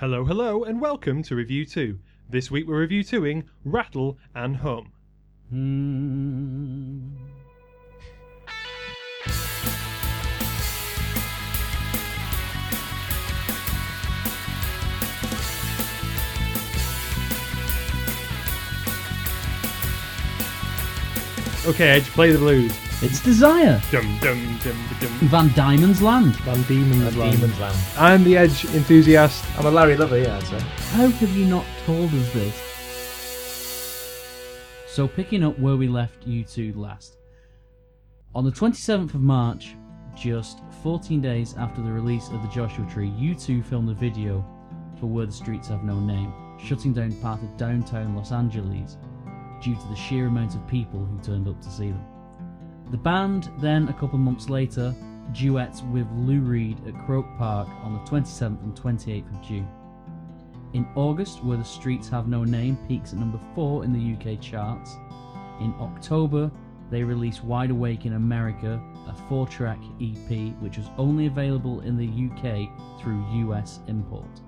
Hello, hello, and welcome to RevU2. This week we're RevU2ing Rattle and Hum. Hmm. Okay, Edge, play the blues. It's Desire. Dum dum dum dum. Van Diemen's Land. Van Diemen's Land. Demon's Land. I'm the Edge enthusiast. I'm a Larry Lover, yeah, I'd say. How have you not told us this? So, picking up where we left U2 last. On the 27th of March, just 14 days after the release of the Joshua Tree, U2 filmed a video for Where the Streets Have No Name, shutting down part of downtown Los Angeles due to the sheer amount of people who turned up to see them. The band then, a couple months later, duets with Lou Reed at Croke Park on the 27th and 28th of June. In August, Where the Streets Have No Name peaks at number 4 in the UK charts. In October, they released Wide Awake in America, a four track EP which was only available in the UK through US import.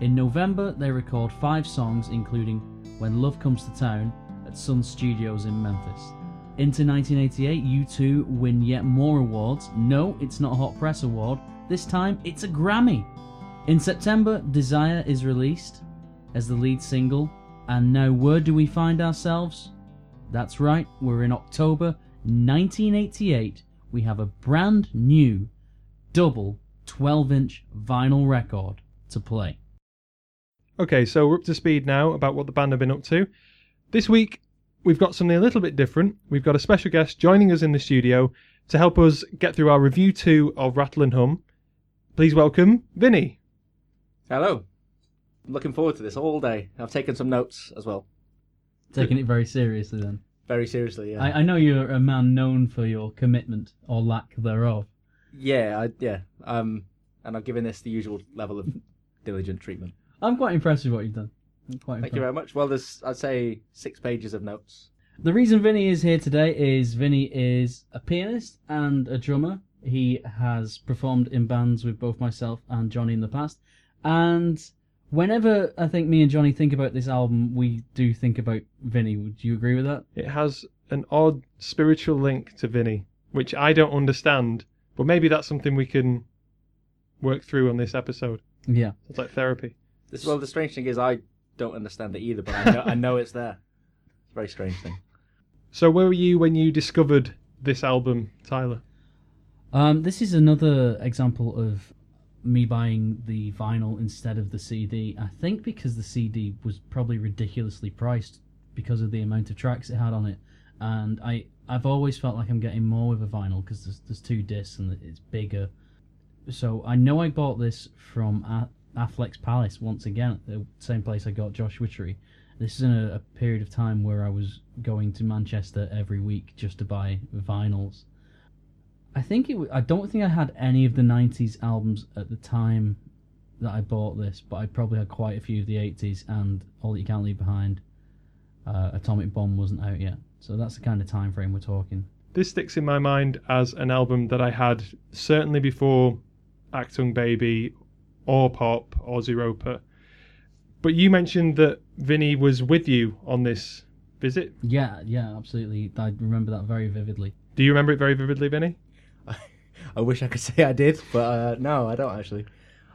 In November, they record five songs, including When Love Comes to Town at Sun Studios in Memphis. Into 1988, U2 win yet more awards. No, it's not a Hot Press Award. This time, it's a Grammy. In September, Desire is released as the lead single. And now, where do we find ourselves? That's right, we're in October 1988. We have a brand new double 12 inch vinyl record to play. Okay, so we're up to speed now about what the band have been up to. This week, we've got something a little bit different. We've got a special guest joining us in the studio to help us get through our RevU2 of Rattle and Hum. Please welcome Vinny. Hello. I'm looking forward to this all day. I've taken some notes as well. Taking it very seriously then. Very seriously, yeah. I, I know you're a man known for your commitment or lack thereof. Yeah, I, yeah. Um, and I've given this the usual level of diligent treatment. I'm quite impressed with what you've done. I'm quite Thank you very much. Well, there's, I'd say, six pages of notes. The reason Vinny is here today is Vinny is a pianist and a drummer. He has performed in bands with both myself and Johnny in the past. And whenever I think me and Johnny think about this album, we do think about Vinny. Would you agree with that? It has an odd spiritual link to Vinny, which I don't understand, but maybe that's something we can work through on this episode. Yeah. It's like therapy. This, well, the strange thing is I don't understand it either, but I know, I know it's there. It's a very strange thing. So, where were you when you discovered this album, Tyler? Um, this is another example of me buying the vinyl instead of the CD. I think because the CD was probably ridiculously priced because of the amount of tracks it had on it, and I I've always felt like I'm getting more with a vinyl because there's there's two discs and it's bigger. So I know I bought this from A- Affleck's Palace once again, the same place I got Josh Tree. This is in a, a period of time where I was going to Manchester every week just to buy vinyls. I think it. w- I don't think I had any of the '90s albums at the time that I bought this, but I probably had quite a few of the '80s and All That You Can't Leave Behind. Uh, Atomic Bomb wasn't out yet, so that's the kind of time frame we're talking. This sticks in my mind as an album that I had certainly before Achtung Baby or Pop or Zooropa. But you mentioned that Vinny was with you on this visit. Yeah, yeah, absolutely. I remember that very vividly. Do you remember it very vividly, Vinny? I wish I could say I did, but uh, no, I don't actually.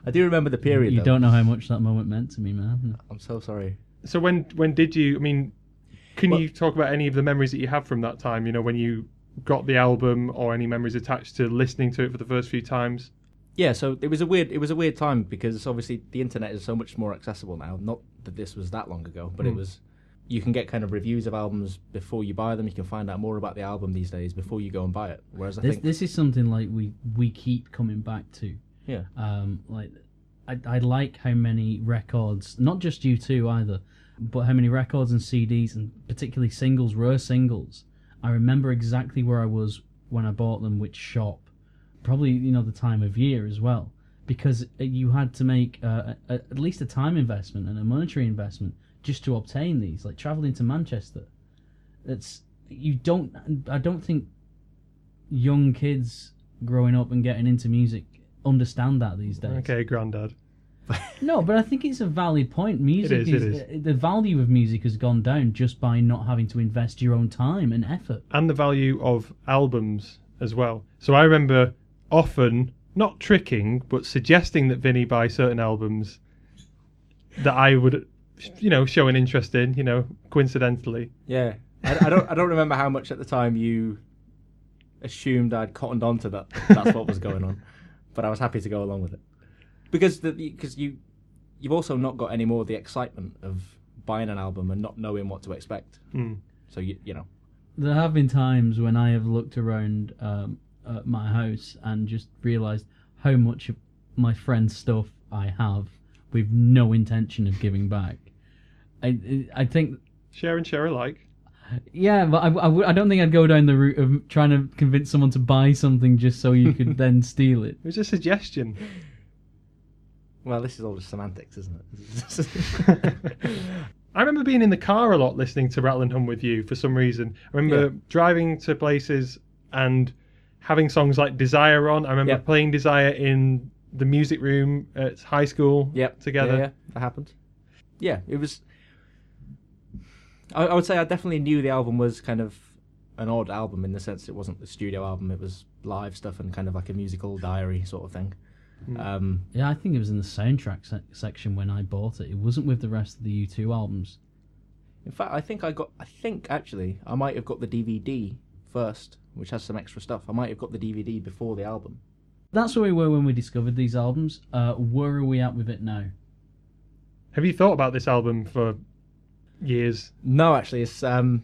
I do remember the period. you though. don't know how much that moment meant to me, man. I'm so sorry. So when when did you? I mean, can Well- you talk about any of the memories that you have from that time? You know, when you got the album, or any memories attached to listening to it for the first few times. Yeah, so it was a weird it was a weird time because obviously the internet is so much more accessible now. Not that this was that long ago, but it Hmm. was you can get kind of reviews of albums before you buy them. You can find out more about the album these days before you go and buy it. Whereas I This think this is something like we we keep coming back to. yeah, Um, like I I like how many records, not just U2 either, but how many records and CDs and particularly singles, rare singles. I remember exactly where I was when I bought them, which shop, probably you know the time of year as well, because uh, you had to make uh, a, at least a time investment and a monetary investment just to obtain these. Like traveling to Manchester, it's you don't. I don't think young kids growing up and getting into music understand that these days. Okay, Grandad. No, but I think it's a valid point. Music is, it uh, the value of music has gone down just by not having to invest your own time and effort. and the value of albums as well. So I remember often not tricking, but suggesting that Vinny buy certain albums that I would, you know, show an interest in. You know, coincidentally. Yeah, I, I don't I don't remember how much at the time you assumed I'd cottoned on to that. That's what was going on, but I was happy to go along with it because because you you've also not got any more of the excitement of buying an album and not knowing what to expect. Mm. So you you know There have been times when I have looked around um, at my house and just realised how much of my friend's stuff I have with no intention of giving back. I I think Share and share alike. yeah, but I, I, w- I don't think I'd go down the route of trying to convince someone to buy something just so you could then steal it. It was a suggestion. well this is all just semantics, isn't it? I remember being in the car a lot listening to Rattle and Hum with you for some reason. I remember Yeah. driving to places and having songs like Desire on. I remember Yep. playing Desire in the music room at high school Yep. together. Yeah, yeah, that happened. Yeah, it was. I, I would say I definitely knew the album was kind of an odd album in the sense it wasn't the studio album; it was live stuff and kind of like a musical diary sort of thing. Um, Yeah, I think it was in the soundtrack se- section when I bought it. It wasn't with the rest of the U2 albums. in fact, I think I got. I think actually, I might have got the DVD first, which has some extra stuff. I might have got the DVD before the album. That's where we were when we discovered these albums. Uh, where are we at with it now? Have you thought about this album for years? No, actually, it's um,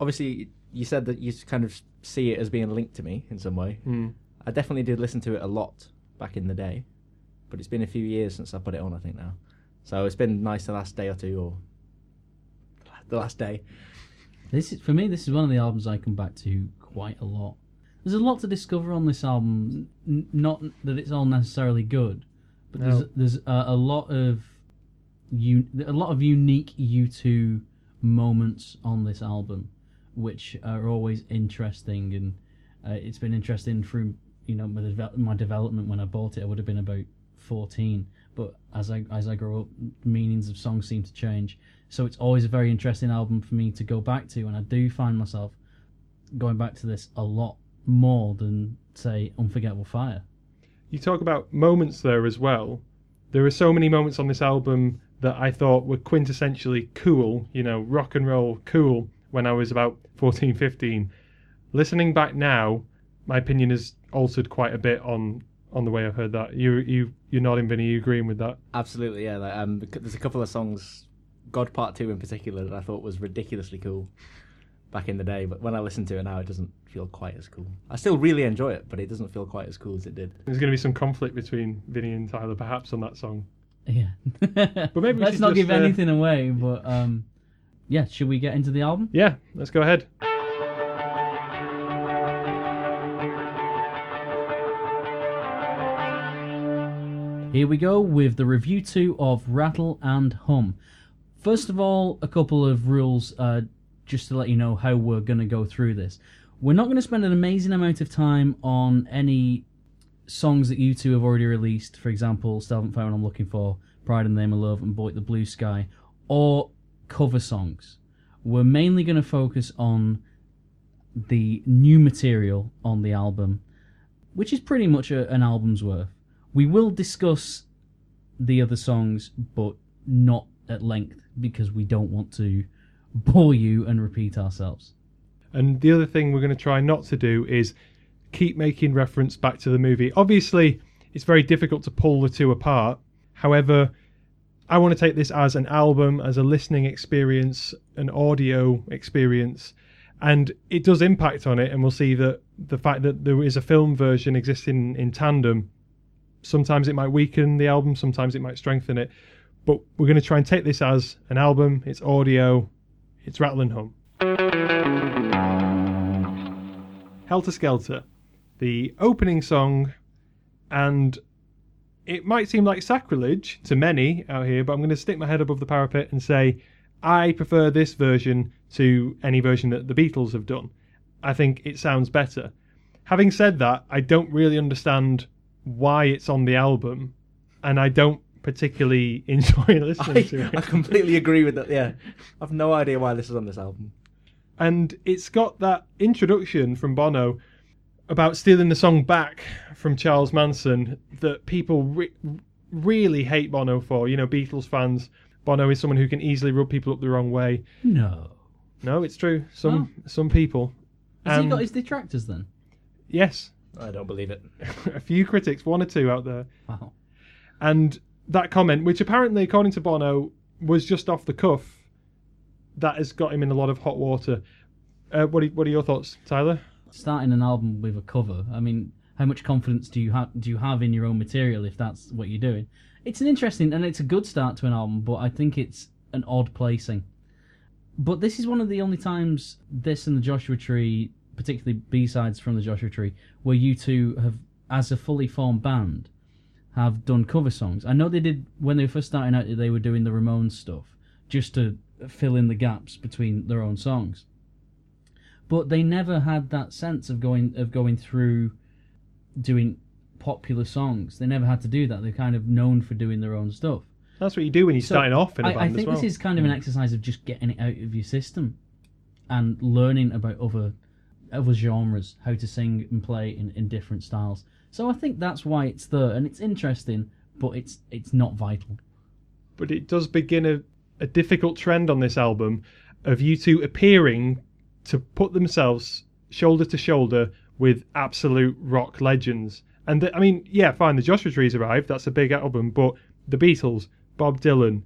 obviously you said that you kind of see it as being linked to me in some way. Mm. I definitely did listen to it a lot back in the day, but it's been a few years since I put it on. I think now, so it's been nice the last day or two, or the last day. This is for me. This is one of the albums I come back to quite a lot. There's a lot to discover on this album. N- not that it's all necessarily good, but No. there's there's a, a lot of u- a lot of unique U2 moments on this album, which are always interesting, and uh, it's been interesting through you know my, my development. When I bought it, I would have been about 14, but as I as I grow up, meanings of songs seem to change. So it's always a very interesting album for me to go back to, and I do find myself going back to this a lot more than say Unforgettable Fire. You talk about moments there as well. There are so many moments on this album that I thought were quintessentially cool, you know, rock and roll cool when I was about 14, 15. Listening back now, my opinion has altered quite a bit on on the way I've heard that. You you you're nodding, Vinny. You agreeing with that? Absolutely, yeah. Like, um, there's a couple of songs, God Part Two in particular, that I thought was ridiculously cool back in the day. But when I listen to it now, it doesn't feel quite as cool. I still really enjoy it, but it doesn't feel quite as cool as it did. There's going to be some conflict between Vinny and Tyler, perhaps, on that song. Yeah, but maybe let's not just, give uh, anything away. But um, yeah, should we get into the album? Yeah, let's go ahead. Here we go with the RevU2 of Rattle and Hum. First of all, a couple of rules uh, just to let you know how we're going to go through this. We're not going to spend an amazing amount of time on any songs that U2 have already released. For example, Still Haven't Found What I'm Looking For, Pride in the Name of Love, and Bullet the Blue Sky, or cover songs. We're mainly going to focus on the new material on the album, which is pretty much a, an album's worth. We will discuss the other songs, but not at length because we don't want to bore you and repeat ourselves. And the other thing we're going to try not to do is keep making reference back to the movie. Obviously, it's very difficult to pull the two apart. However, I want to take this as an album, as a listening experience, an audio experience, and it does impact on it. And we'll see that the fact that there is a film version existing in tandem, sometimes it might weaken the album, sometimes it might strengthen it. But we're going to try and take this as an album, it's audio, it's rattle and hum. Helter Skelter, the opening song, and it might seem like sacrilege to many out here, but I'm going to stick my head above the parapet and say I prefer this version to any version that the Beatles have done. I think it sounds better. Having said that, I don't really understand why it's on the album, and I don't particularly enjoy listening I, to it. I completely agree with that. Yeah, I've no idea why this is on this album. and it's got that introduction from Bono about stealing the song back from Charles Manson that people re- really hate Bono for. You know, Beatles fans. Bono is someone who can easily rub people up the wrong way. No. No, it's true. Some oh. some people. Has he got his detractors then? Yes, I don't believe it. a few critics, one or two out there. Wow. And that comment, which apparently, according to Bono, was just off the cuff, that has got him in a lot of hot water. Uh, what, are, what are your thoughts, Tyler? Starting an album with a cover. I mean, how much confidence do you have do you have in your own material if that's what you're doing? It's an interesting and it's a good start to an album, but I think it's an odd placing. But this is one of the only times this and the Joshua Tree, particularly B sides from the Joshua Tree, where U2 have, as a fully formed band, have done cover songs. I know they did when they were first starting out. They were doing the Ramones stuff just to fill in the gaps between their own songs. But they never had that sense of going of going through doing popular songs. They never had to do that. They're kind of known for doing their own stuff. That's what you do when you're So, starting off in a I, band I think well. this is kind of an mm. exercise of just getting it out of your system and learning about other other genres, how to sing and play in, in different styles. So I think that's why it's there, and it's interesting, but it's it's not vital. But it does begin a, a difficult trend on this album of U2 appearing to put themselves shoulder to shoulder with absolute rock legends. And the, I mean, yeah, fine, the Joshua Trees arrived, that's a big album, but the Beatles, Bob Dylan,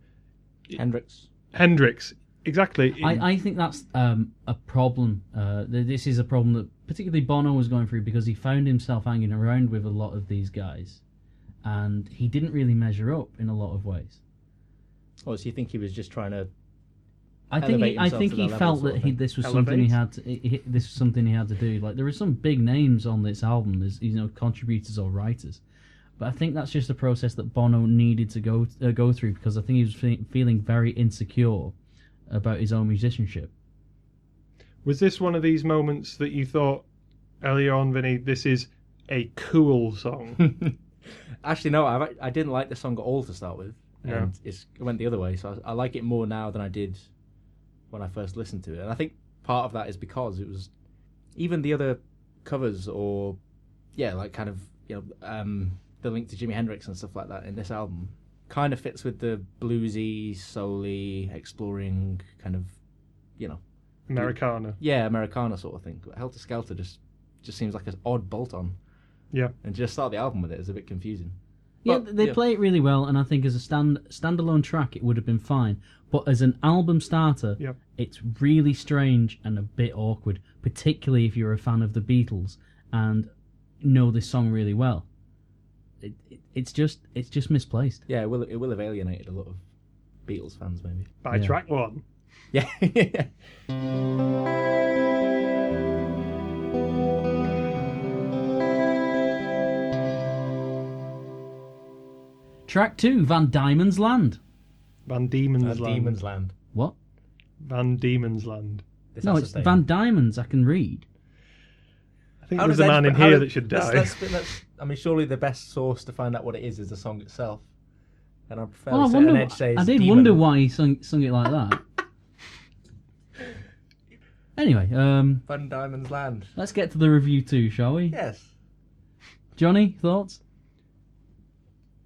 Hendrix. Hendrix, exactly. I, I think that's um, a problem. Uh, this is a problem that particularly Bono was going through because he found himself hanging around with a lot of these guys, and he didn't really measure up in a lot of ways. Oh, so you think he was just trying to? I think elevate he, I think he felt that he, this was something he had. To, he, this was something he had to do. Like there are some big names on this album. There's you know contributors or writers, but I think that's just a process that Bono needed to go uh, go through because I think he was fe- feeling very insecure about his own musicianship. Was this one of these moments that you thought earlier on, Vinny, this is a cool song? Actually, no. I I didn't like the song at all to start with, No. and it's, it went the other way. So I, I like it more now than I did when I first listened to it. And I think part of that is because it was even the other covers or yeah, like kind of you know um, the link to Jimi Hendrix and stuff like that in this album kind of fits with the bluesy, soul exploring kind of you know Americana. yeah Americana sort of thing. But Helter Skelter just just seems like an odd bolt on. Yeah. And just start the album with it is a bit confusing. Yeah, they yeah. play it really well, and I think as a stand standalone track, it would have been fine. But as an album starter, Yep. it's really strange and a bit awkward, particularly if you're a fan of the Beatles and know this song really well. It, it, it's just it's just misplaced. Yeah, it will it will have alienated a lot of Beatles fans maybe. By Yeah. track one. Yeah. Track two, Van Diemen's Land. Van Diemen's Uh, Land. Demon's Land. What? Van Diemen's Land. This no, has it's stay. Van Diamonds. I can read. I think How there's does a man in how here does- that should let's- die. let's- let's- I mean, surely the best source to find out what it is is the song itself. And I'm fairly Well, I certain wonder. Edge says I did demon. wonder why he sung sung it like that. Anyway, um, Van Diemen's Land. let's get to the RevU2, shall we? Yes. Johnny, thoughts?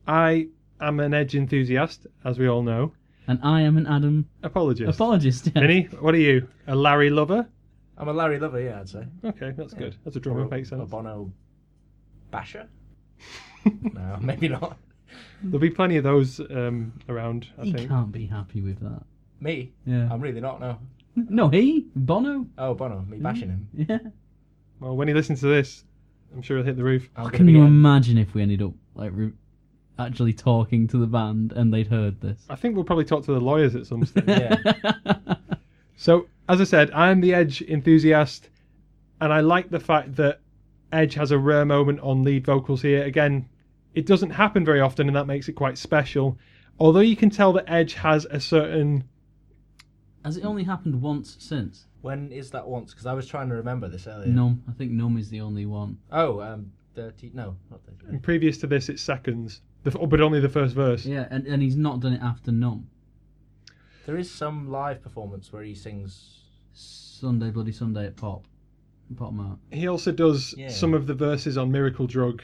I am an Edge enthusiast, as we all know. And I am an Adam Apologist. apologist. yeah. Vinny, what are you? A Larry lover? I'm a Larry lover, yeah, I'd say. Okay, that's good. That's a drummer. Or Makes A sense. Bono basher? no, maybe not. There'll be plenty of those um, around, I he think. can't be happy with that. Me? Yeah. I'm really not, no. No, he Bono. Oh, Bono, me mm. bashing him. Yeah. Well, when he listens to this, I'm sure he'll hit the roof. I'm Can you imagine if we ended up like re- actually talking to the band and they'd heard this? I think we'll probably talk to the lawyers at some stage. Yeah. So, as I said, I'm the Edge enthusiast, and I like the fact that Edge has a rare moment on lead vocals here. Again, it doesn't happen very often, and that makes it quite special. Although you can tell that Edge has a certain. Has it only happened once since? When is that once? Because I was trying to remember this earlier. Numb. I think Numb is the only one. Oh, um, 30. No, not 30. Previous to this, it's seconds. The, f- but only the first verse. Yeah, and, and he's not done it after Numb. There is some live performance where he sings. Sunday Bloody Sunday at Pop. Pop Mart. He also does Yeah. some of the verses on Miracle Drug.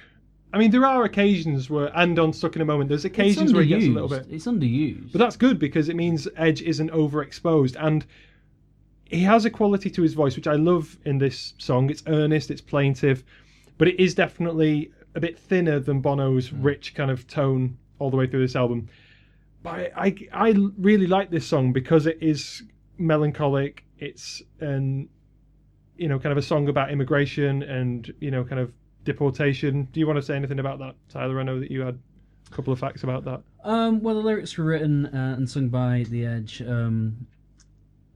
I mean, there are occasions where, and on Stuck in a Moment, there's occasions where he gets a little bit. It's underused. But that's good because it means Edge isn't overexposed. And he has a quality to his voice, which I love in this song. It's earnest, it's plaintive, but it is definitely a bit thinner than Bono's hmm. rich kind of tone all the way through this album. But I, I, I really like this song because it is melancholic. It's an, you know, kind of a song about immigration and, you know, kind of deportation. Do you want to say anything about that, Tyler? I know that you had a couple of facts about that. Um, well, the lyrics were written uh, and sung by The Edge um,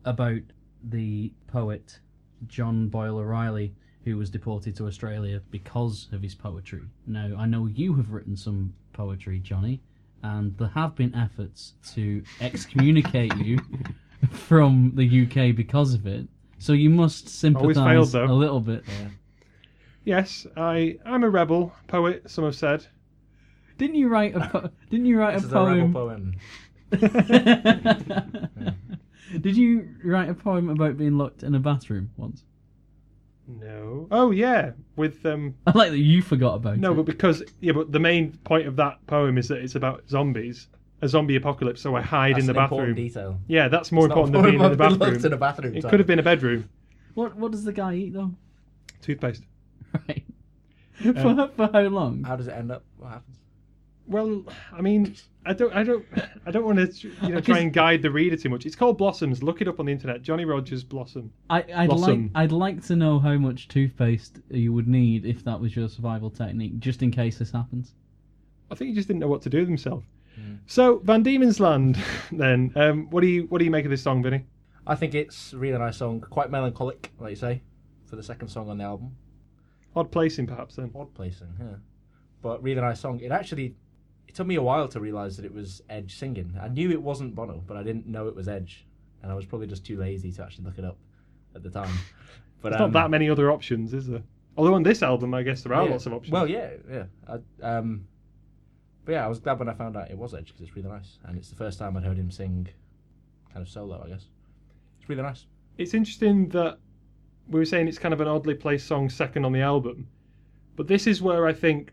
about the poet John Boyle O'Reilly, who was deported to Australia because of his poetry. Now, I know you have written some poetry, Johnny, and there have been efforts to excommunicate you from the UK because of it. So you must sympathise a little bit. Yes, I I'm a rebel poet. Some have said. Didn't you write a po- Didn't you write This a is a rebel poem? poem. Did you write a poem about being locked in a bathroom once? No. Oh yeah, with um. I like that you forgot about it. No, it. but because yeah, but the main point of that poem is that it's about zombies, a zombie apocalypse. So I hide That's in the an important bathroom. detail. Yeah, that's more It's not important than being in the important about being bathroom. locked in a bathroom, It Tyler. could have been a bedroom. What What does the guy eat though? Toothpaste. Right. Uh, for, for how long? How does it end up? What happens? Well, I mean, I don't, I don't, I don't want to, you know, uh, try and guide the reader too much. It's called Blossoms. Look it up on the internet. Johnny Rogers Blossom. I, I'd like I'd like to know how much toothpaste you would need if that was your survival technique, just in case this happens. I think he just didn't know what to do with himself. Hmm. So Van Diemen's Land. Then, um, what do you, what do you make of this song, Vinny? I think it's a really nice song, quite melancholic, like you say, for the second song on the album. Odd placing, perhaps. Then. Odd placing, yeah. But really nice song. It actually, it took me a while to realise that it was Edge singing. I knew it wasn't Bono, but I didn't know it was Edge, and I was probably just too lazy to actually look it up at the time. But There's um, not that many other options, is there? Although on this album, I guess there are yeah. lots of options. Well, yeah, yeah. I, um, but yeah, I was glad when I found out it was Edge because it's really nice, and it's the first time I'd heard him sing, kind of solo, I guess. It's really nice. It's interesting that we were saying it's kind of an oddly placed song second on the album, but this is where I think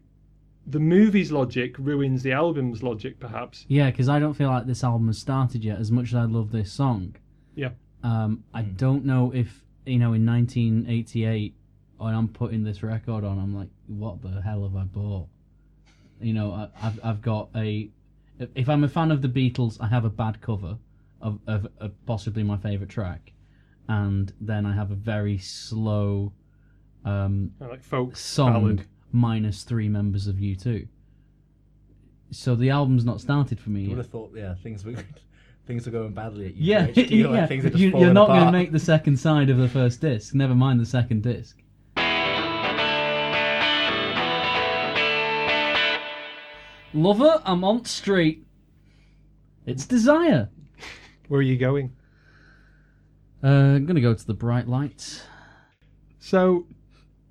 the movie's logic ruins the album's logic, perhaps. Yeah, because I don't feel like this album has started yet. As much as I love this song, Yeah. um, I don't know if you know in 1988 when I'm putting this record on, I'm like, what the hell have I bought? You know, I, I've I've got a. if- If I'm a fan of the Beatles, I have a bad cover of of, of possibly my favorite track, and then I have a very slow um, like folk song ballad. minus three members of U2. So the album's not started for me. You would have thought, yeah, things were things are going badly at you. Yeah, HQ, like, yeah. things are just You, falling you're not going to make the second side of the first disc. Never mind the second disc. Lover, I'm on the street. It's Desire. Where are you going? Uh, I'm gonna go to the bright lights. So,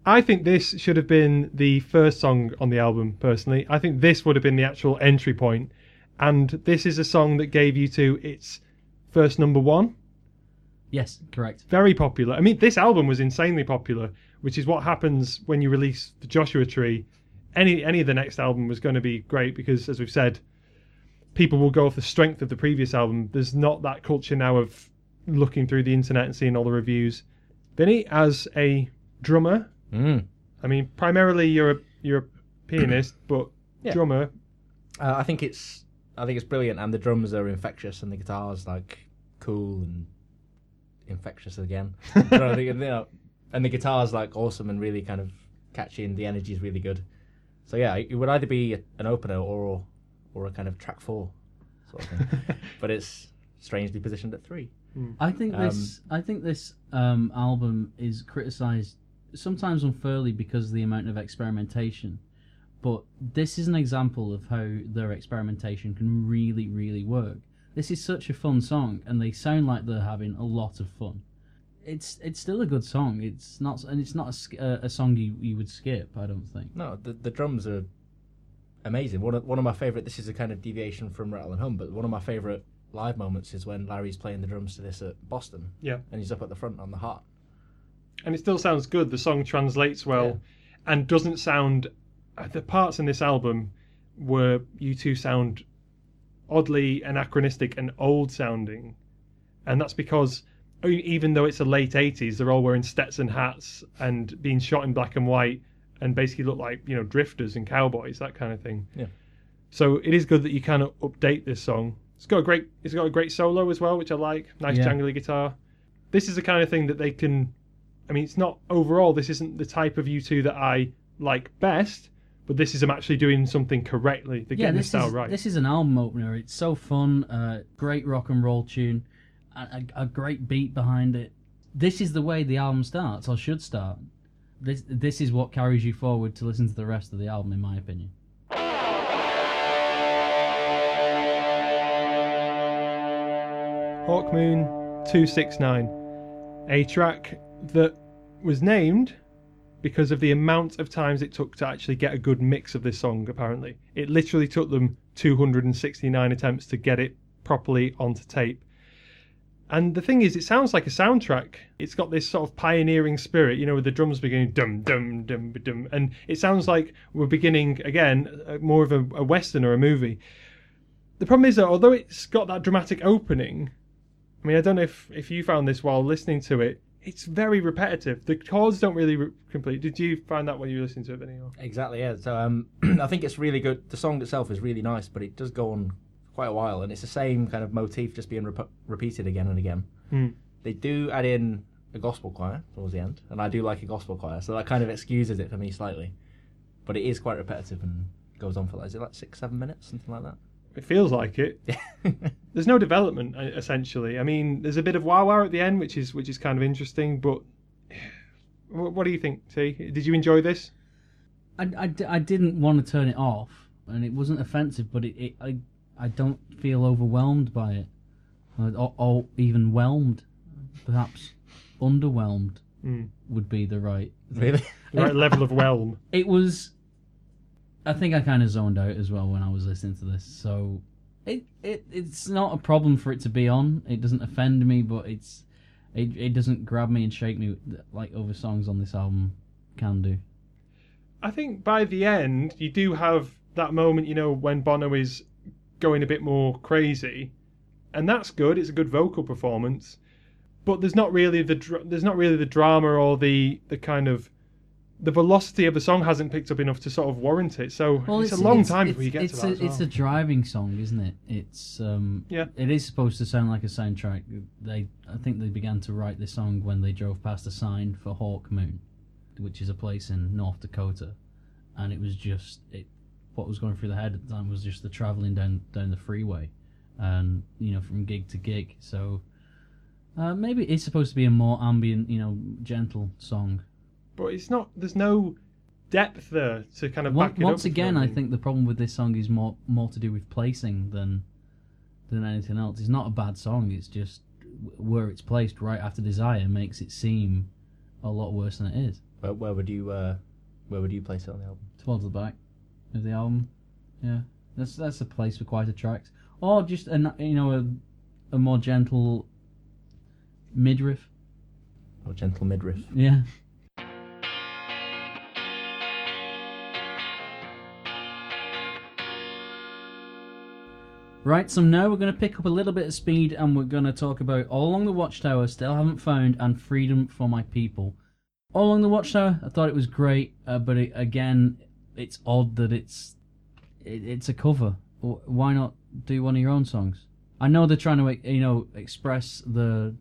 I think this should have been the first song on the album. Personally, I think this would have been the actual entry point, and this is a song that gave U2 its first number one. Yes, correct. Very popular. I mean, this album was insanely popular, which is what happens when you release the Joshua Tree. Any any of the next album was going to be great because, as we've said, people will go off the strength of the previous album. There's not that culture now of looking through the internet and seeing all the reviews. Vinny, as a drummer, Mm. I mean, primarily you're a you're a pianist, but Yeah. drummer. Uh, I think it's I think it's brilliant, and the drums are infectious, and the guitars like cool and infectious again. But I think, you know, and the guitars like awesome and really kind of catchy, and the energy is really good. So yeah, it would either be an opener or or a kind of track four sort of thing. but it's strangely positioned at three. I think this. I think this um, album is criticized sometimes unfairly because of the amount of experimentation. But this is an example of how their experimentation can really, really work. This is such a fun song, and they sound like they're having a lot of fun. It's it's still a good song. It's not, and it's not a, a, a song you, you would skip. I don't think. No, the the drums are amazing. One of one of my favorite. This is a kind of deviation from Rattle and Hum, but one of my favorite live moments is when Larry's playing the drums to this at Boston, Yeah. and he's up at the front on the heart. and it still sounds good. The song translates well, Yeah. and doesn't sound. uh, The parts in this album were U2 sound oddly anachronistic and old sounding, and that's because even though it's the late '80s, they're all wearing Stetson hats and being shot in black and white, and basically look like you know drifters and cowboys, that kind of thing. Yeah. So it is good that you kind of update this song. It's got a great, it's got a great solo as well, which I like. Nice Yeah. jangly guitar. This is the kind of thing that they can I mean, it's not overall. This isn't the type of U2 that I like best, but this is them actually doing something correctly. They're yeah, getting the this style is right. this is an album opener. It's so fun, uh, great rock and roll tune, a, a, a great beat behind it. This is the way the album starts, or should start. This this is what carries you forward to listen to the rest of the album, in my opinion. Hawkmoon 269, a track that was named because of the amount of times it took to actually get a good mix of this song, apparently. It literally took them 269 attempts to get it properly onto tape. And the thing is, it sounds like a soundtrack. It's got this sort of pioneering spirit, you know, with the drums beginning dum dum dum dum, and it sounds like we're beginning again more of a, a western or a movie. The problem is that although it's got that dramatic opening, I mean, I don't know if, if you found this while listening to it. It's very repetitive. The chords don't really re- complete. Did you find that when you were listening to it, Vinny? or- Exactly, yeah. So um, I think it's really good. The song itself is really nice, but it does go on quite a while, and it's the same kind of motif just being rep- repeated again and again. Hmm. They do add in a gospel choir towards the end, and I do like a gospel choir, so that kind of excuses it for me slightly. But it is quite repetitive and goes on for like, is it like six, seven minutes, something like that? It feels like it. There's no development uh, essentially. I mean, there's a bit of wah wah at the end, which is which is kind of interesting. But what, what do you think, T? Did you enjoy this? I I didn't want to turn it off, and it wasn't offensive, but it, it I I don't feel overwhelmed by it, or, or, or even whelmed, perhaps underwhelmed Mm. would be the right. really? The right level of whelm. It was. I think I kind of zoned out as well when I was listening to this, so it, it it's not a problem for it to be on. It doesn't offend me, but it's it it doesn't grab me and shake me like other songs on this album can do. I think by the end, you do have that moment, you know, when Bono is going a bit more crazy, and that's good. It's a good vocal performance, but there's not really the there's not really the drama or the the kind of the velocity of the song hasn't picked up enough to sort of warrant it. So it's, a long time before you get it's to that. A, well. It's a driving song, isn't it? It's um, Yeah. It is supposed to sound like a soundtrack. They, I think they began to write this song when they drove past a sign for Hawk Moon, which is a place in North Dakota, and it was just it. What was going through the head at the time was just the traveling down down the freeway, and you know from gig to gig. So. Uh, maybe it's supposed to be a more ambient, you know, gentle song. But it's not. There's no depth there to kind of Once, back it up. once if again, I think the problem with this song is more more to do with placing than than anything else. It's not a bad song. It's just where it's placed right after Desire makes it seem a lot worse than it is. Where, where would you uh, where would you place it on the album? Towards the back of the album, yeah, that's that's a place for quieter tracks, or just a n- you know a a more gentle midriff. Or gentle midriff? Yeah. Right, so now we're going to pick up a little bit of speed and we're going to talk about All Along the Watchtower, Still Haven't Found, and Freedom for My People. All Along the Watchtower, I thought it was great, uh, but it, again, it's odd that it's it, it's a cover. Why not do one of your own songs? I know they're trying to, you know, express the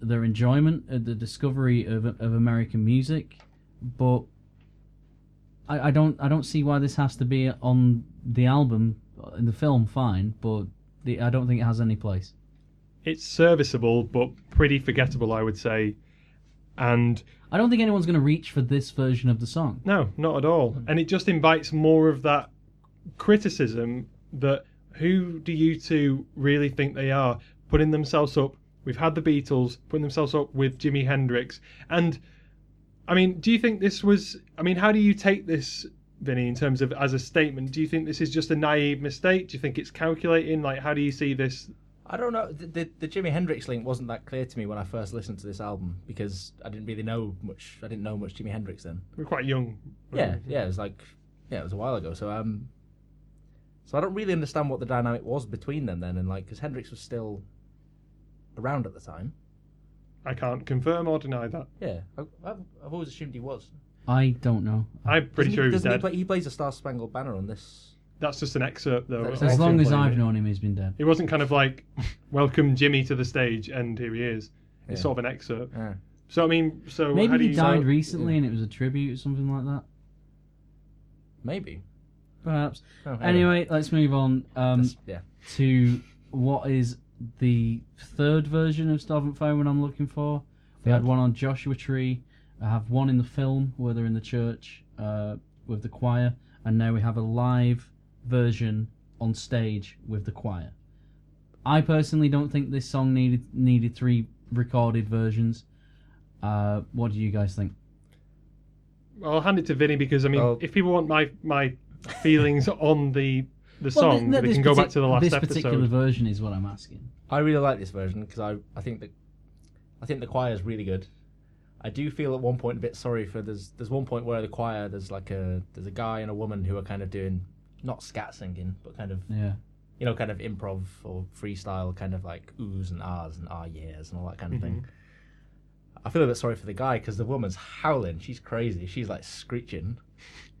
their enjoyment at the discovery of of American music, but I, I don't I don't see why this has to be on the album in the film. Fine, but the, I don't think it has any place. it's serviceable but pretty forgettable, I would say. And I don't think anyone's going to reach for this version of the song. No, not at all. Hmm. And it just invites more of that criticism that who do U2 really think they are? Putting themselves up. We've had the Beatles putting themselves up with Jimi Hendrix. And I mean, do you think this was I mean, how do you take this Vinny, in terms of as a statement? Do you think this is just a naive mistake? Do you think it's calculating? Like, how do you see this? I don't know. The, the, the Jimi Hendrix link wasn't that clear to me when I first listened to this album because I didn't really know much. I didn't know much Jimi Hendrix then. We're quite young. Yeah, yeah. It was like, yeah, it was a while ago. So um, so I don't really understand what the dynamic was between them then, and like because Hendrix was still around at the time. I can't confirm or deny that. Yeah, I, I've, I've always assumed he was. I don't know. I'm pretty Doesn't sure he, he was doesn't he, play, he plays a Star Spangled Banner on this. That's just an excerpt, though. That's- of As him long as playing I've it. known him, he's been dead. It wasn't kind of like, welcome Jimmy to the stage, and here he is. It's Yeah. sort of an excerpt. Yeah. So, I mean, so how Maybe do he you died so- recently and it was a tribute or something like that. Maybe. Perhaps. Oh, Anyway, let's move on um, That's- yeah. to what is the third version of Starvant Fire when I'm looking for. We had Third. one on Joshua Tree. I have one in the film where they're in the church uh, with the choir, and now we have a live version on stage with the choir. I personally don't think this song needed needed three recorded versions. Uh, what do you guys think? I'll hand it to Vinny because, I mean, Well- if people want my my feelings on the the Well, song, th- they can go back to the last This episode. particular version is what I'm asking. I really like this version because I, I think that I think the choir is really good. I do feel at one point a bit sorry for there's there's one point where the choir there's like a there's a guy and a woman who are kind of doing not scat singing but kind of Yeah. you know kind of improv or freestyle kind of like oohs and ahs and ah yeahs and all that kind of thing. I feel a bit sorry for the guy because the woman's howling. She's crazy. She's like screeching,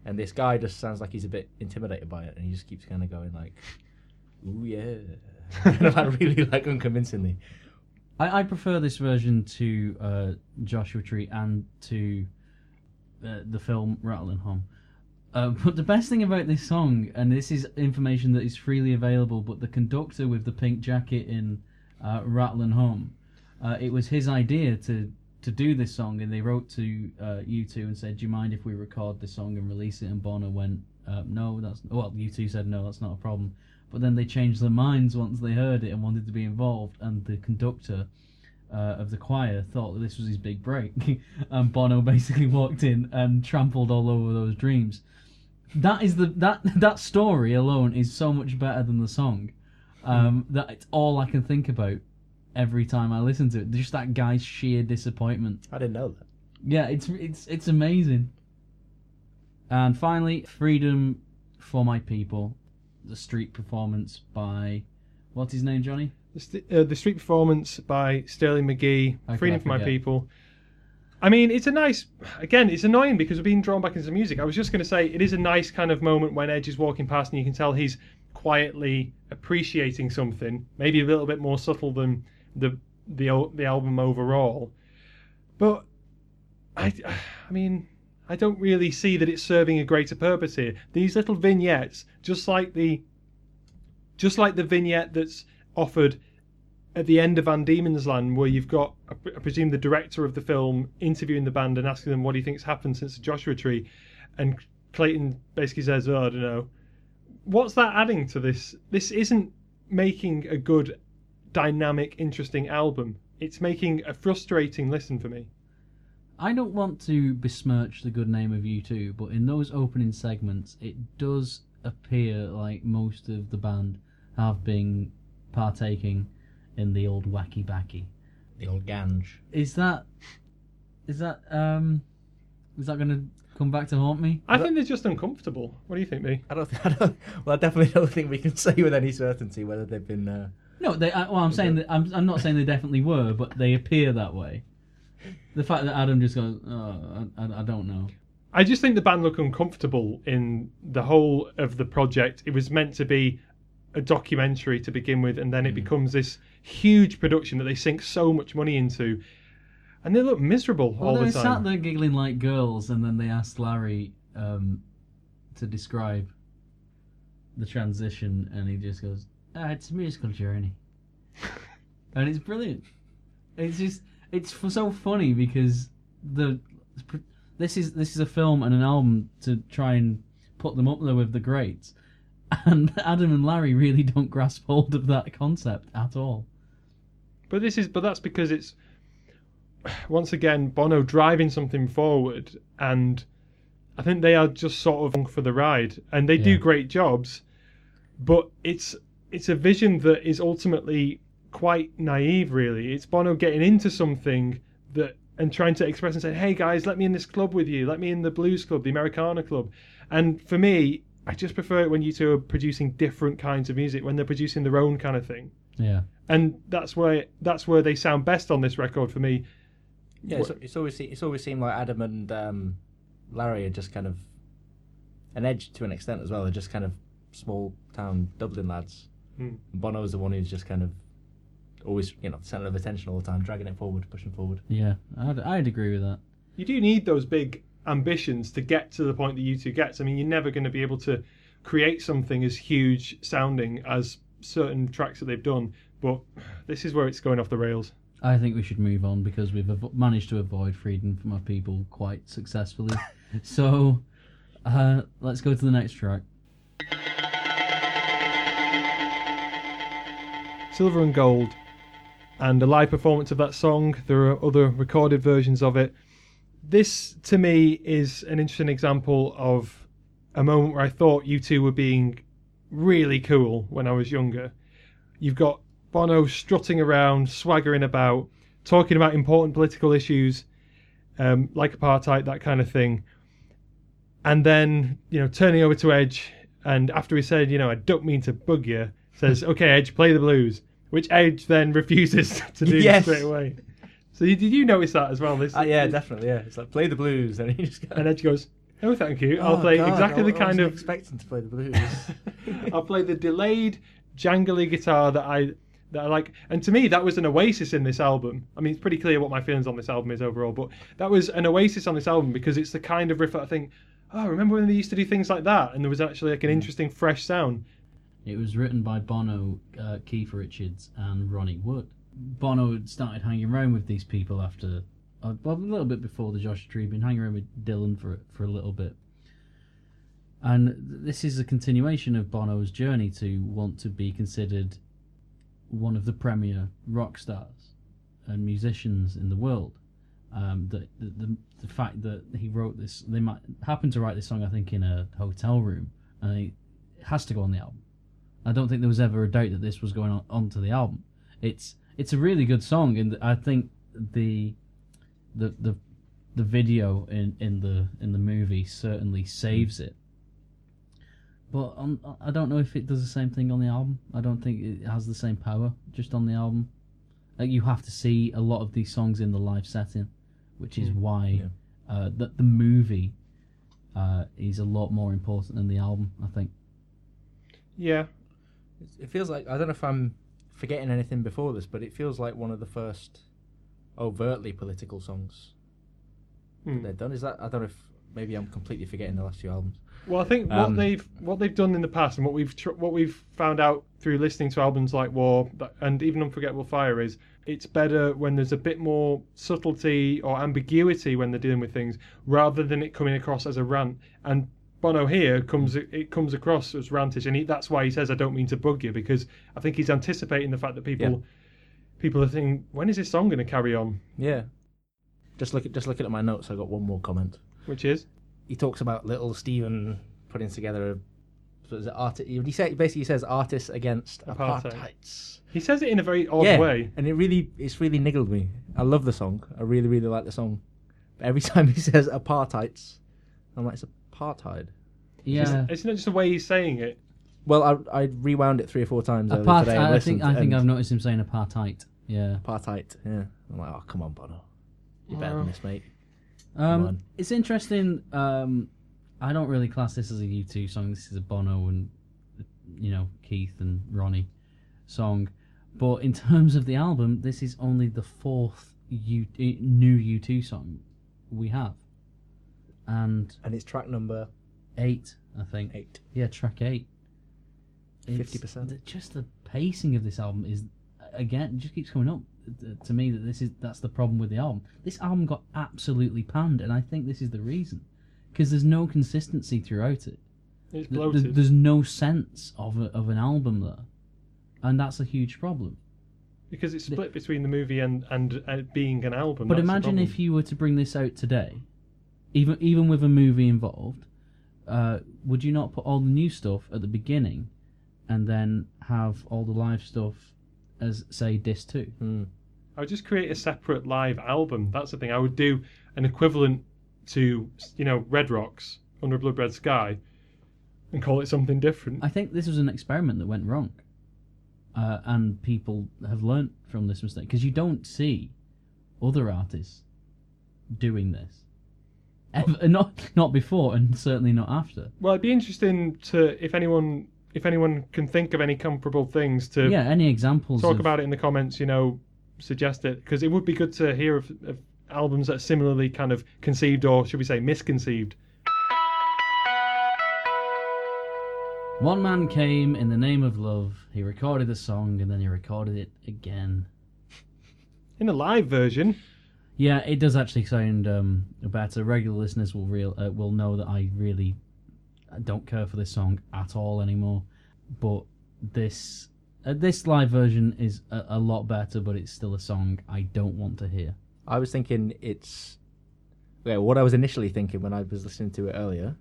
and this guy just sounds like he's a bit intimidated by it, and he just keeps kind of going like, "Ooh yeah," kind of like really like unconvincingly. I, I prefer this version to uh, Joshua Tree and to uh, the film Rattle Home. Uh, but the best thing about this song, and this is information that is freely available, but the conductor with the pink jacket in uh, Rattle and Hum, uh, it was his idea to to do this song, and they wrote to uh, U2 and said, "Do you mind if we record this song and release it?" And Bono went, uh, "No, that's well." U2 said, "No, that's not a problem." But then they changed their minds once they heard it and wanted to be involved, and the conductor uh, of the choir thought that this was his big break, and Bono basically walked in and trampled all over those dreams. That is the that that story alone is so much better than the song. Um, that it's all I can think about every time I listen to it. Just that guy's sheer disappointment. I didn't know that. Yeah, it's it's it's amazing. And finally, freedom for my people, the street performance by what's his name, Johnny? The, st- uh, the street performance by Sterling Magee, How Freedom for My? People. I mean, it's a nice. Again, it's annoying because we're being drawn back into the music. I was just going to say it is a nice kind of moment when Edge is walking past and you can tell he's quietly appreciating something, maybe a little bit more subtle than the the the album overall. But I, I mean, I don't really see that it's serving a greater purpose here. These little vignettes, just like the, just like the vignette that's offered at the end of Van Diemen's Land, where you've got, I presume, the director of the film interviewing the band and asking them what he thinks happened since the Joshua Tree, and Clayton basically says, "Oh, I don't know." What's that adding to this? This isn't making a good, dynamic, interesting album. It's making a frustrating listen for me. I don't want to besmirch the good name of U2, but in those opening segments, it does appear like most of the band have been partaking in the old wacky backy. The old ganj. Is that is that um is that going to come back to haunt me? I think they're just uncomfortable. What do you think, me? I don't. Th- I don't. Well, I definitely don't think we can say with any certainty whether they've been. Uh, No, they. I, well, I'm saying that I'm. I'm not saying they definitely were, but they appear that way. The fact that Adam just goes, oh, I, I, I don't know. I just think the band look uncomfortable in the whole of the project. It was meant to be a documentary to begin with, and then it becomes this huge production that they sink so much money into, and they look miserable Well, all the time. they sat there giggling like girls, and then they asked Larry um, to describe the transition, and he just goes, ah, "It's a musical journey," and it's brilliant. It's just it's f- so funny because the this is this is a film and an album to try and put them up there with the greats, and Adam and Larry really don't grasp hold of that concept at all. But this is, but that's because it's once again Bono driving something forward, and I think they are just sort of for the ride, and they do great jobs. But it's it's a vision that is ultimately quite naive. Really, it's Bono getting into something that and trying to express and say, "Hey guys, let me in this club with you. Let me in the blues club, the Americana club." And for me, I just prefer it when U2 are producing different kinds of music, when they're producing their own kind of thing. Yeah. And that's where that's where they sound best on this record for me. Yeah, it's, it's always it's always seemed like Adam and um, Larry are just kind of an edge to an extent as well. They're just kind of small town Dublin lads. Hmm. Bono's the one who's just kind of always you know center of attention all the time, dragging it forward, pushing forward. Yeah. I'd, I'd agree with that. You do need those big ambitions to get to the point that U2 gets. I mean, you're never going to be able to create something as huge sounding as certain tracks that they've done. But this is where it's going off the rails. I think we should move on because we've avo- managed to avoid Freedom for My People quite successfully. so, uh, let's go to the next track. Silver and Gold, and a live performance of that song. There are other recorded versions of it. This, to me, is an interesting example of a moment where I thought U2 were being really cool when I was younger. You've got Bono strutting around, swaggering about, talking about important political issues, um, like apartheid, that kind of thing. And then, you know, turning over to Edge, and after he said, you know, I don't mean to bug you, says, okay, Edge, play the blues, which Edge then refuses to do Yes. straight away. So you, did you notice that as well? This, Uh, yeah, definitely. Yeah, it's like play the blues, and he just goes, And Edge goes, no, thank you. I'll "Oh, play God, exactly I- the kind of expecting to play the blues. I'll play the delayed, jangly guitar that I that I like. And to me, that was an oasis in this album. I mean, it's pretty clear what my feelings on this album is overall, but that was an oasis on this album because it's the kind of riff that I think, oh, remember when they used to do things like that? And there was actually like an interesting, fresh sound. It was written by Bono, uh, Keith Richards, and Ronnie Wood. Bono had started hanging around with these people after, uh, well, a little bit before the Joshua Tree, been hanging around with Dylan for for a little bit. And this is a continuation of Bono's journey to want to be considered one of the premier rock stars and musicians in the world. Um, the, the the the fact that he wrote this, they might happen to write this song, I think, in a hotel room, and it has to go on the album. I don't think there was ever a doubt that this was going on onto the album. It's it's a really good song, and I think the the the the video in, in the in the movie certainly saves it. But on, I don't know if it does the same thing on the album. I don't think it has the same power just on the album. Like you have to see a lot of these songs in the live setting, which is why yeah. uh, that the movie uh, is a lot more important than the album. I think. Yeah, it feels like I don't know if I'm forgetting anything before this, but it feels like one of the first overtly political songs Hmm. they've done. Is that I don't know if maybe I'm completely forgetting the last few albums. Well, I think what Um, they've what they've done in the past, and what we've tr- what we've found out through listening to albums like War that- and even Unforgettable Fire is it's better when there's a bit more subtlety or ambiguity when they're dealing with things, rather than it coming across as a rant. And Bono here comes it comes across as rantish, and he, that's why he says, "I don't mean to bug you," because I think he's anticipating the fact that people Yeah. people are thinking, "When is this song going to carry on?" Yeah. Just look at just looking at my notes. I got one more comment. Which is He talks about little Steven putting together a. So is it art? He say, basically says artists against Apartheid. apartheids. he says it in a very odd yeah, way. and it really it's really niggled me. I love the song. I really really like the song. But every time he says apartheids, I'm like it's apartheid. Yeah. It's not just the way he's saying it. Well, I I rewound it three or four times earlier Apart, today. and I think listened, I think I've noticed him saying apartheid. Yeah. apartheid. Yeah, I'm like, oh come on, Bono, you're better than this, mate. Um, on. it's interesting. Um, I don't really class this as a U2 song. This is a Bono and you know Keith and Ronnie song. But in terms of the album, this is only the fourth U- new U2 song we have, and And it's track number eight, I think. eight. Yeah, track eight. 50%. Just the pacing of this album is again just keeps coming up to me that this is that's the problem with the album. This album got absolutely panned, and I think this is the reason because there's no consistency throughout it. It's Th- th- bloated. There's no sense of a, of an album there, and that's a huge problem. Because it's split between the movie and and uh, being an album. But imagine if you were to bring this out today, even even with a movie involved, uh, would you not put all the new stuff at the beginning, and then have all the live stuff as say disc two? Hmm. I would just create a separate live album. That's the thing. I would do an equivalent to, you know, Red Rocks under a Blood Red Sky, and call it something different. I think this was an experiment that went wrong, uh, and people have learnt from this mistake because you don't see other artists doing this. Ever, not not before, and certainly not after. Well, it'd be interesting to if anyone if anyone can think of any comparable things to Yeah, any examples? talk of- about it in the comments. You know, suggest it because it would be good to hear of, of albums that are similarly kind of conceived or should we say misconceived. One man came in the name of love. He recorded the song and then he recorded it again. In a live version, Yeah, it does actually sound um, better. Regular listeners will real uh, will know that I really don't care for this song at all anymore. But this uh, this live version is a, a lot better, but it's still a song I don't want to hear. I was thinking it's. Yeah, what I was initially thinking when I was listening to it earlier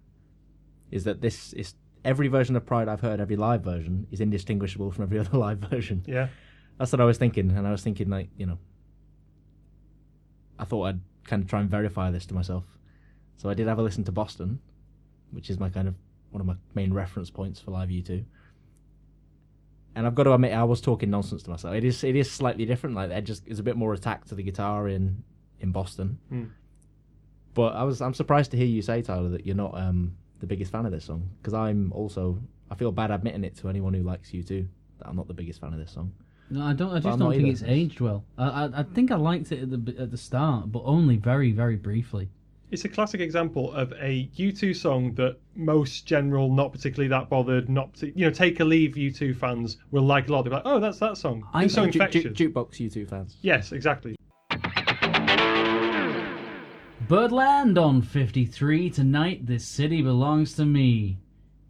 is that this is every version of Pride I've heard, every live version is indistinguishable from every other live version. yeah. That's what I was thinking, and I was thinking like you know, I thought I'd kind of try and verify this to myself. So I did have a listen to Boston, which is my kind of one of my main reference points for live U2. And I've got to admit, I was talking nonsense to myself. It is it is slightly different. Like there just is a bit more attack to the guitar in in Boston. Hmm. But I was I'm surprised to hear you say Tyler that you're not um, the biggest fan of this song because I'm also I feel bad admitting it to anyone who likes U2 that I'm not the biggest fan of this song. No, I don't. I just don't think either. it's aged well. I, I I think I liked it at the at the start, but only very very briefly. It's a classic example of a U2 song that most general, not particularly that bothered, not partic- you know, take a leave U2 fans will like a lot. They're like, oh, that's that song. I- it's so Ju- Ju- infectious. ju- jukebox U2 fans. yes, exactly. Birdland on 53 tonight. This city belongs to me.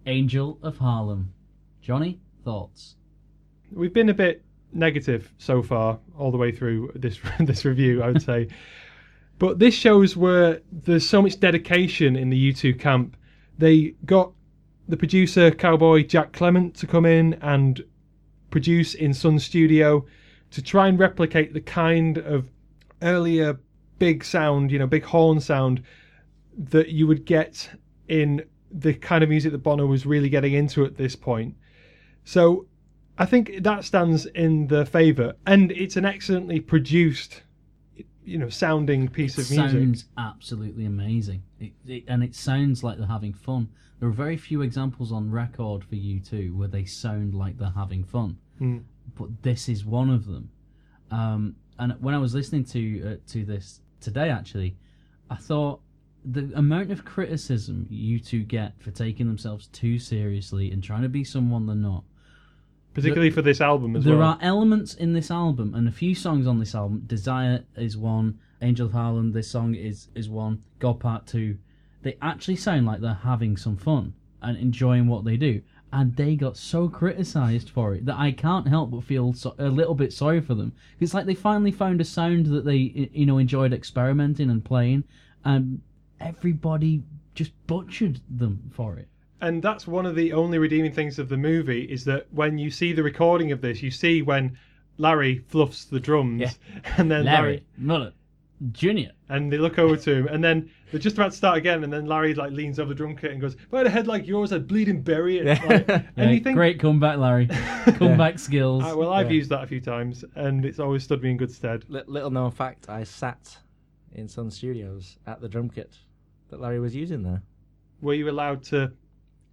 Angel of Harlem. Johnny, thoughts? We've been a bit negative so far, all the way through this this review, I would say. but this shows where there's so much dedication in the U2 camp. They got the producer, cowboy Jack Clement, to come in and produce in Sun Studio to try and replicate the kind of earlier big sound, you know, big horn sound that you would get in the kind of music that Bono was really getting into at this point. So I think that stands in the favour, and it's an excellently produced, you know, sounding piece of music. Sounds absolutely amazing, it, it, and it sounds like they're having fun. There are very few examples on record for U2 where they sound like they're having fun, Hmm. but this is one of them. Um, and when I was listening to uh, to this today, actually, I thought the amount of criticism U2 get for taking themselves too seriously and trying to be someone they're not. Particularly for this album as There well. are elements in this album, and a few songs on this album. Desire is one. Angel of Harlem. This song is is one. God Part Two. They actually sound like they're having some fun and enjoying what they do. And they got so criticised for it that I can't help but feel so, a little bit sorry for them. It's like they finally found a sound that they you know enjoyed experimenting and playing, and everybody just butchered them for it. And that's one of the only redeeming things of the movie is that when you see the recording of this, you see when Larry fluffs the drums, Yeah. and then Larry, Larry Mullen Junior. and they look over to him, and then they're just about to start again, and then Larry like leans over the drum kit and goes, "If I had a head like yours, I'd bleed and bury it." Like, Yeah, you think, great comeback, Larry. comeback skills. Uh, well, I've Yeah. used that a few times, and it's always stood me in good stead. Li- little known fact: I sat in Sun Studios at the drum kit that Larry was using there. Were you allowed to?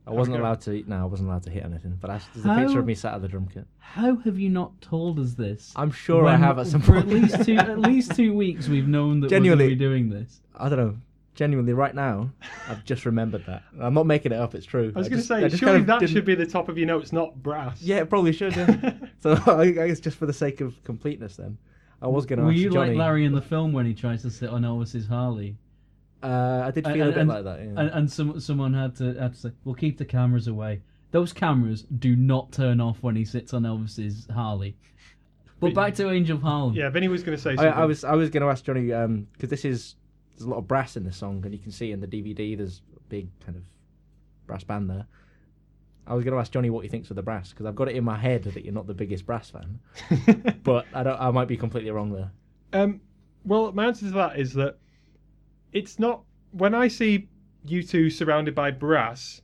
I wasn't allowed to. eat. No, I wasn't allowed to hit anything. But I, there's a How- picture of me sat at the drum kit. How have you not told us this? I'm sure I When have at some for point. at least two at least two weeks. We've known that Genuinely. we're going to be doing this. I don't know. Genuinely, right now, I've just remembered that. I'm not making it up. It's true. I was going to just- say, just surely kind of that didn't- should be the top of your notes, not brass. Yeah, it probably should. Yeah. so I guess just for the sake of completeness, then I was going to. Were ask you Johnny, like Larry in the film when he tries to sit on Elvis's Harley, Uh, I did And- feel a bit and- like that. Yeah. and, and some someone had to had to say, "We'll keep the cameras away." Those cameras do not turn off when he sits on Elvis's Harley. But But- back to Angel of Harlem. Yeah, Vinny was going to say I, something. I was I was going to ask Johnny because this is there's a lot of brass in this song, and you can see in the DVD there's a big kind of brass band there. I was going to ask Johnny what he thinks of the brass because I've got it in my head that you're not the biggest brass fan, but I don't. I might be completely wrong there. Um, well, my answer to that is that it's not. When I see U2 surrounded by brass,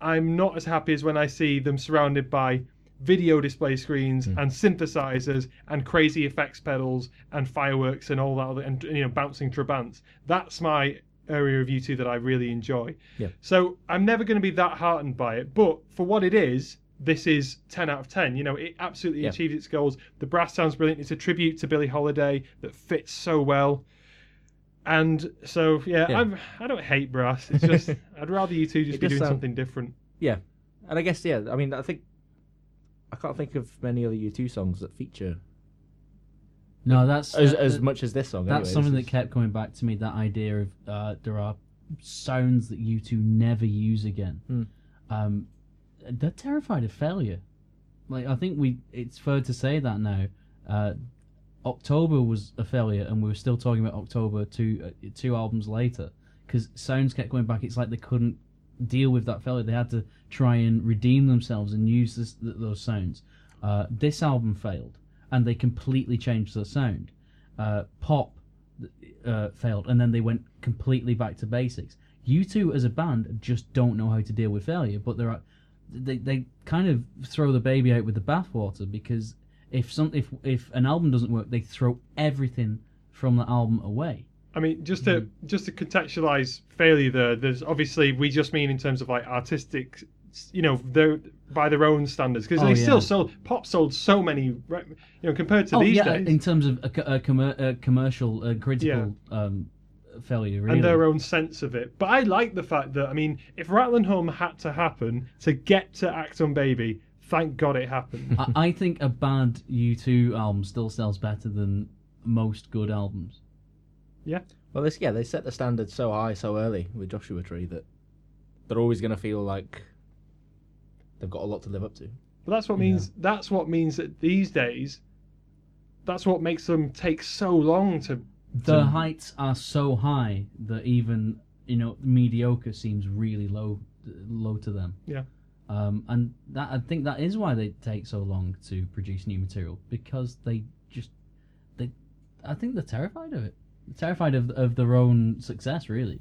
I'm not as happy as when I see them surrounded by video display screens mm. and synthesizers and crazy effects pedals and fireworks and all that, other, and you know, bouncing trabants. That's my area of U2 that I really enjoy. Yeah. So I'm never going to be that heartened by it, but for what it is, this is 10 out of 10. You know, it absolutely Yeah. achieved its goals. The brass sounds brilliant. It's a tribute to Billie Holiday that fits so well. And so, yeah, Yeah. I'm, I don't hate brass. It's just, I'd rather U2 just It be does doing sound- something different. Yeah, and I guess yeah. I mean, I think I can't think of many other U2 songs that feature No, that's as uh, as much as this song. That's anyway. something This that kept coming back to me. That idea of uh, there are sounds that U2 never use again. Hmm. Um, they're terrified of failure. Like I think we, it's fair to say that now. Uh, October was a failure, and we were still talking about October two uh, two albums later because sounds kept going back. It's like they couldn't deal with that failure. They had to try and redeem themselves and use this, th- those sounds. Uh, this album failed, and they completely changed their sound. Uh, pop uh, failed, and then they went completely back to basics. U2, as a band, just don't know how to deal with failure, but are they they kind of throw the baby out with the bathwater because if some if if an album doesn't work, they throw everything from the album away. I mean, just to just to contextualize failure, there, there's obviously we just mean in terms of like artistic, you know, by their own standards because Oh, they yeah. still sold pop sold so many, you know, compared to oh these yeah, days, in terms of a, a, commer- a commercial, a critical um, failure, really. and their own sense of it. But I like the fact that I mean, if Rattle and Hum had to happen to get to Achtung Baby, thank God it happened. I, I think a bad U2 album still sells better than most good albums. yeah, Well, this yeah, they set the standard so high so early with Joshua Tree that they're always going to feel like they've got a lot to live up to. but that's what means. That's what means that these days, that's what makes them take so long to. The to- heights are so high that even you know mediocre seems really low low to them. Yeah. Um, and that I think that is why they take so long to produce new material because they just they I think they're terrified of it. They're terrified of of their own success, really.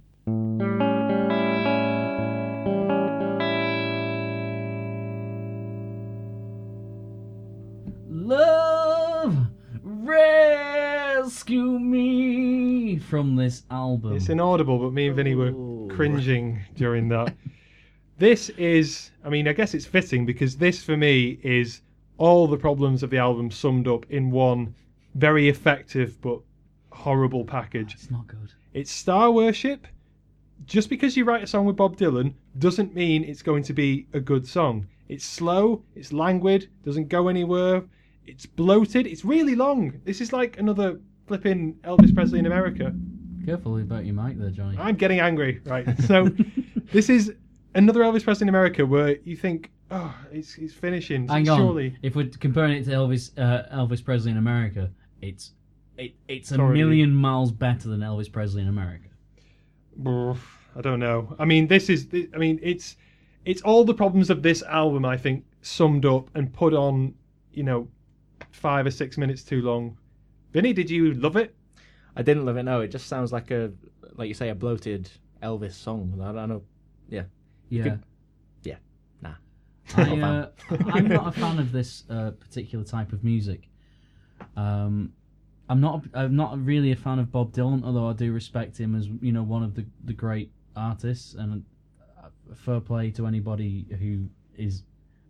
Love rescue me from this album. It's inaudible, but me and Vinny were cringing during that. this is, I mean, I guess it's fitting because this for me is all the problems of the album summed up in one very effective but horrible package. It's not good. It's star worship. Just because you write a song with Bob Dylan doesn't mean it's going to be a good song. It's slow, it's languid, doesn't go anywhere, it's bloated, it's really long. This is like another flipping Elvis Presley and America. Careful about your mic there, Johnny. I'm getting angry, right? So this is another Elvis Presley and America where you think, oh, it's, it's finishing. Hang on. Surely. If we're comparing it to Elvis uh, Elvis Presley and America, it's it, it's a Sorry. million miles better than Elvis Presley and America. I don't know. I mean, this is. I mean, it's it's all the problems of this album. I think summed up and put on. You know, five or six minutes too long. Vinny, did you love it? I didn't love it. No, it just sounds like a like you say a bloated Elvis song. I don't know. Yeah. Could- Yeah, nah. I, uh, I'm not a fan of this uh, particular type of music. Um, I'm not. I'm not really a fan of Bob Dylan, although I do respect him as you know one of the the great artists, and fair play to anybody who is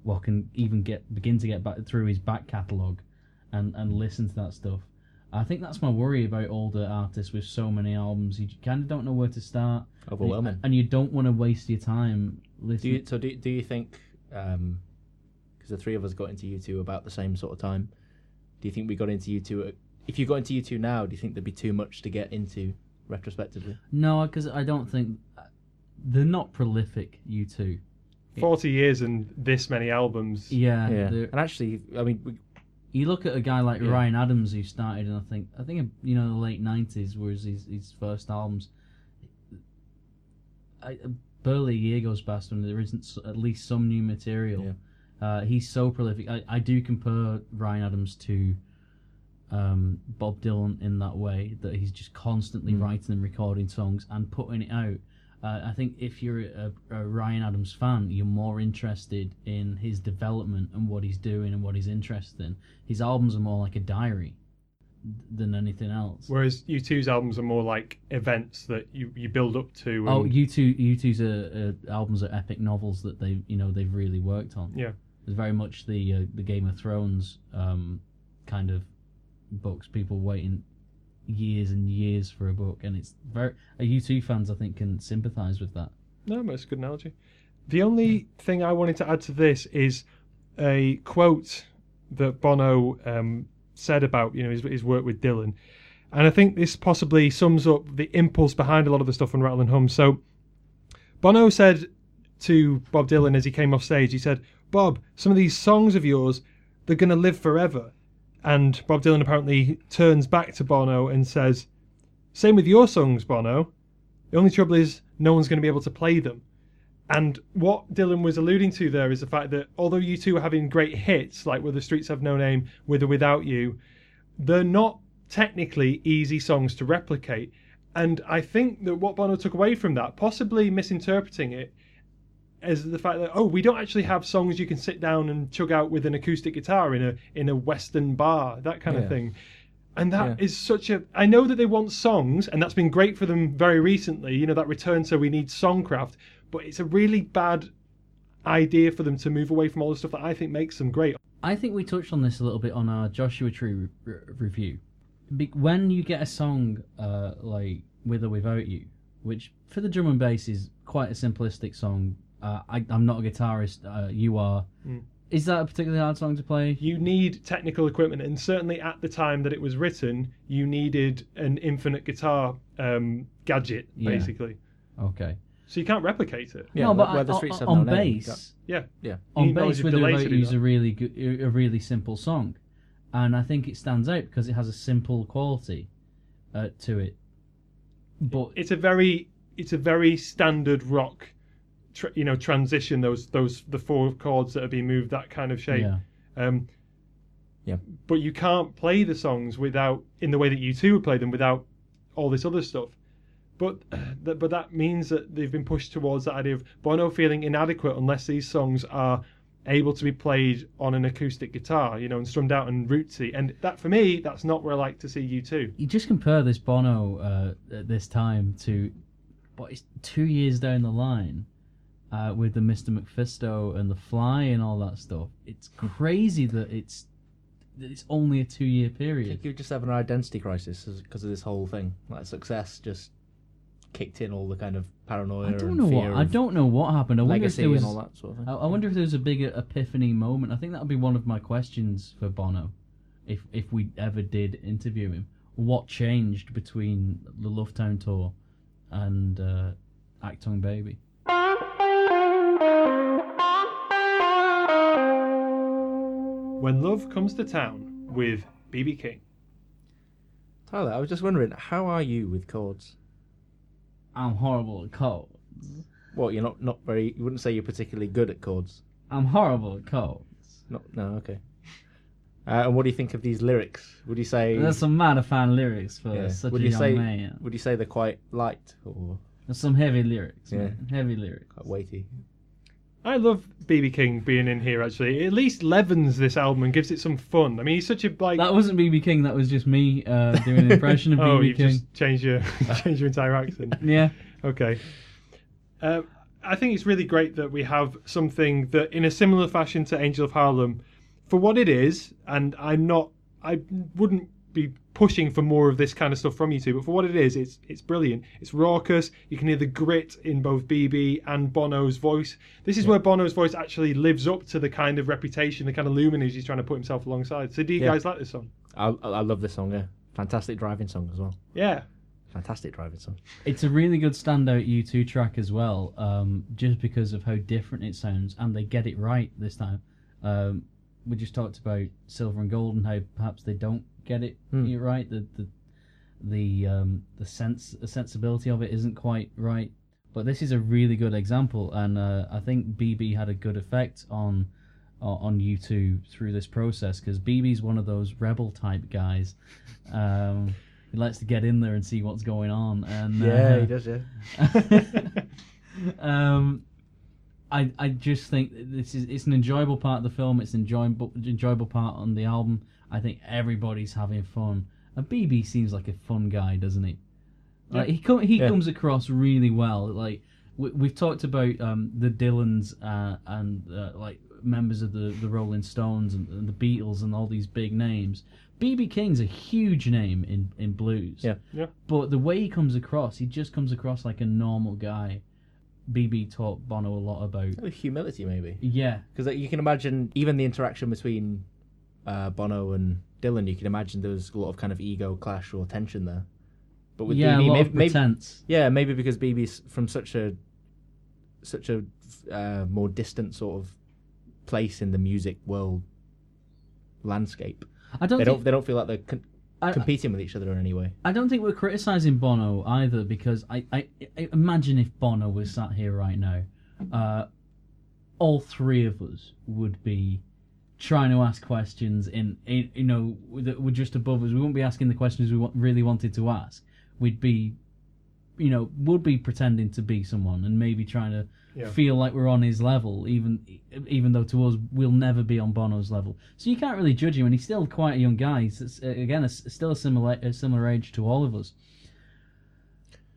well can even get begin to get back through his back catalogue and and listen to that stuff. I think that's my worry about older artists with so many albums. You kind of don't know where to start, Overwhelming. and you don't want to waste your time Do listening. you, so do, do you think um, because the three of us got into U2 about the same sort of time? Do you think we got into U2? If you got into U2 now, do you think there'd be too much to get into retrospectively? No, because I don't think uh, they're not prolific. U2, Forty years and this many albums. yeah, Yeah, they're- and actually, I mean, we, You look at a guy like Yeah. Ryan Adams who started in I think I think you know the late nineties was his his first albums. I, barely a year goes past when there isn't at least some new material. Uh, he's so prolific. I, I do compare Ryan Adams to um, Bob Dylan in that way that he's just constantly Mm. writing and recording songs and putting it out. Uh, I think if you're a, a Ryan Adams fan, you're more interested in his development and what he's doing and what he's interested in. His albums are more like a diary than anything else. Whereas U2's albums are more like events that you, you build up to. Oh, U two U2's uh, uh, albums are epic novels that they you know they've really worked on. Yeah. it's very much the uh, the Game of Thrones um, kind of books. People waiting years and years for a book, and it's very uh, U2 fans I think can sympathise with that. No, but it's a good analogy. The only thing I wanted to add to this is a quote that Bono um, said about you know his, his work with Dylan, and I think this possibly sums up the impulse behind a lot of the stuff on Rattle and Hum. So, Bono said to Bob Dylan as he came off stage, he said, "Bob, some of these songs of yours, they're going to live forever." And Bob Dylan apparently turns back to Bono and says, "Same with your songs, Bono. The only trouble is no one's going to be able to play them." And what Dylan was alluding to there is the fact that although U2 are having great hits, like Where the Streets Have No Name, With or Without You, they're not technically easy songs to replicate. And I think that what Bono took away from that, possibly misinterpreting it, is the fact that oh, we don't actually have songs you can sit down and chug out with an acoustic guitar in a in a Western bar, that kind of thing. And that is Yeah. such a. I know that they want songs, and that's been great for them very recently. You know that return, so we need songcraft, but it's a really bad idea for them to move away from all the stuff that I think makes them great. I think we touched on this a little bit on our Joshua Tree re- re- review. Be- when you get a song uh, like "With or Without You," which for the drum and bass is quite a simplistic song. Uh, I, I'm not a guitarist. Uh, you are. Mm. Is that a particularly hard song to play? You need technical equipment, and certainly at the time that it was written, you needed an infinite guitar um, gadget, Yeah. basically. Okay. So you can't replicate it. Yeah, no, but where I- the streets on, have on no name, bass, Yeah. Yeah. On need bass, of with the delay to Without do You is that. a really good, a really simple song, and I think it stands out because it has a simple quality uh, to it. But it's a very it's a very standard rock tr- you know transition those those the four chords that have been moved that kind of shape. Yeah, um Yeah. but you can't play the songs without in the way that U2 would play them without all this other stuff. But that but that means that they've been pushed towards that idea of Bono feeling inadequate unless these songs are able to be played on an acoustic guitar you know and strummed out and rootsy. And that for me that's not where I like to see you two. You just compare this Bono uh, at this time to, what is two years down the line, uh, with the Mister MacPhisto and the Fly and all that stuff. It's crazy that it's that it's only a two year I period. think you just have an identity crisis because of this whole thing. Like success just kicked in all the kind of paranoia I don't and know what I don't know what happened. I wonder if legacy there was and all that sort of thing. I, I wonder if there was a bigger epiphany moment. I think that would be one of my questions for Bono, if if we ever did interview him. What changed between the Lovetown tour and uh, Achtung Baby? When love comes to town with BB King Tyler, I was just wondering, how are you with chords? I'm horrible at chords. What you're not not very. You wouldn't say you're particularly good at chords. I'm horrible at chords. Not no okay. Uh, and what do you think of these lyrics? Would you say? There's some mad fan lyrics for yeah. such Would a you young say? man. Would you say they're quite light or There's some heavy lyrics. Yeah. man. Heavy lyrics. quite weighty? I love BB King being in here. Actually, it at least leavens this album and gives it some fun. I mean, he's such a like. That wasn't BB King. That was just me uh, doing an impression of oh, BB King. just changed your changed your entire accent. Yeah. Okay. Uh, I think it's really great that we have something that, in a similar fashion to Angel of Harlem, for what it is, and I'm not, I wouldn't be pushing for more of this kind of stuff from U2, but for what it is, it's it's brilliant. It's raucous. You can hear the grit in both BB and Bono's voice. This is where Bono's voice actually lives up to the kind of reputation, the kind of luminous he's trying to put himself alongside. So, do you Yeah. guys like this song? I I I love this song. Yeah, fantastic driving song as well. Yeah. Fantastic driving song. It's a really good standout U2 track as well, um, just because of how different it sounds, and they get it right this time. Um, we just talked about silver and gold and how perhaps they don't get it you right. The the the um, the sense the sensibility of it isn't quite right. But this is a really good example, and uh, I think BB had a good effect on on on U2 through this process because BB's one of those rebel type guys. Um, he likes to get in there and see what's going on, and Yeah, uh, he does. Yeah. um, I I just think this is it's an enjoyable part of the film. It's an enjoyable enjoyable part on the album. I think everybody's having fun. And BB seems like a fun guy, doesn't he? Like he com- he Yeah. comes across really well. Like we, we've talked about um, the Dylans uh, and uh, like members of the, the Rolling Stones and, and the Beatles and all these big names. BB King's a huge name in, in blues. Yeah. Yeah. But the way he comes across, he just comes across like a normal guy. BB taught Bono a lot about. Humility, maybe. Yeah, Because you can imagine even the interaction between uh, Bono and Dylan. You can imagine there was a lot of kind of ego clash or tension there. But with yeah, BB, a lot maybe, of maybe pretense. yeah, maybe because BB's from such a such a uh, more distant sort of place in the music world landscape. I don't They think don't they don't feel like they're con- I, competing with each other in any way. I don't think we're criticizing Bono either because I, I, I imagine if Bono was sat here right now, uh, all three of us would be trying to ask questions in, in you know that were just above us. We wouldn't be asking the questions we wa- really wanted to ask. We'd be, you know, would be pretending to be someone and maybe trying to Yeah. feel like we're on his level, even even though to us we'll never be on Bono's level. So you can't really judge him, and he's still quite a young guy. He's again a still a similar a similar age to all of us.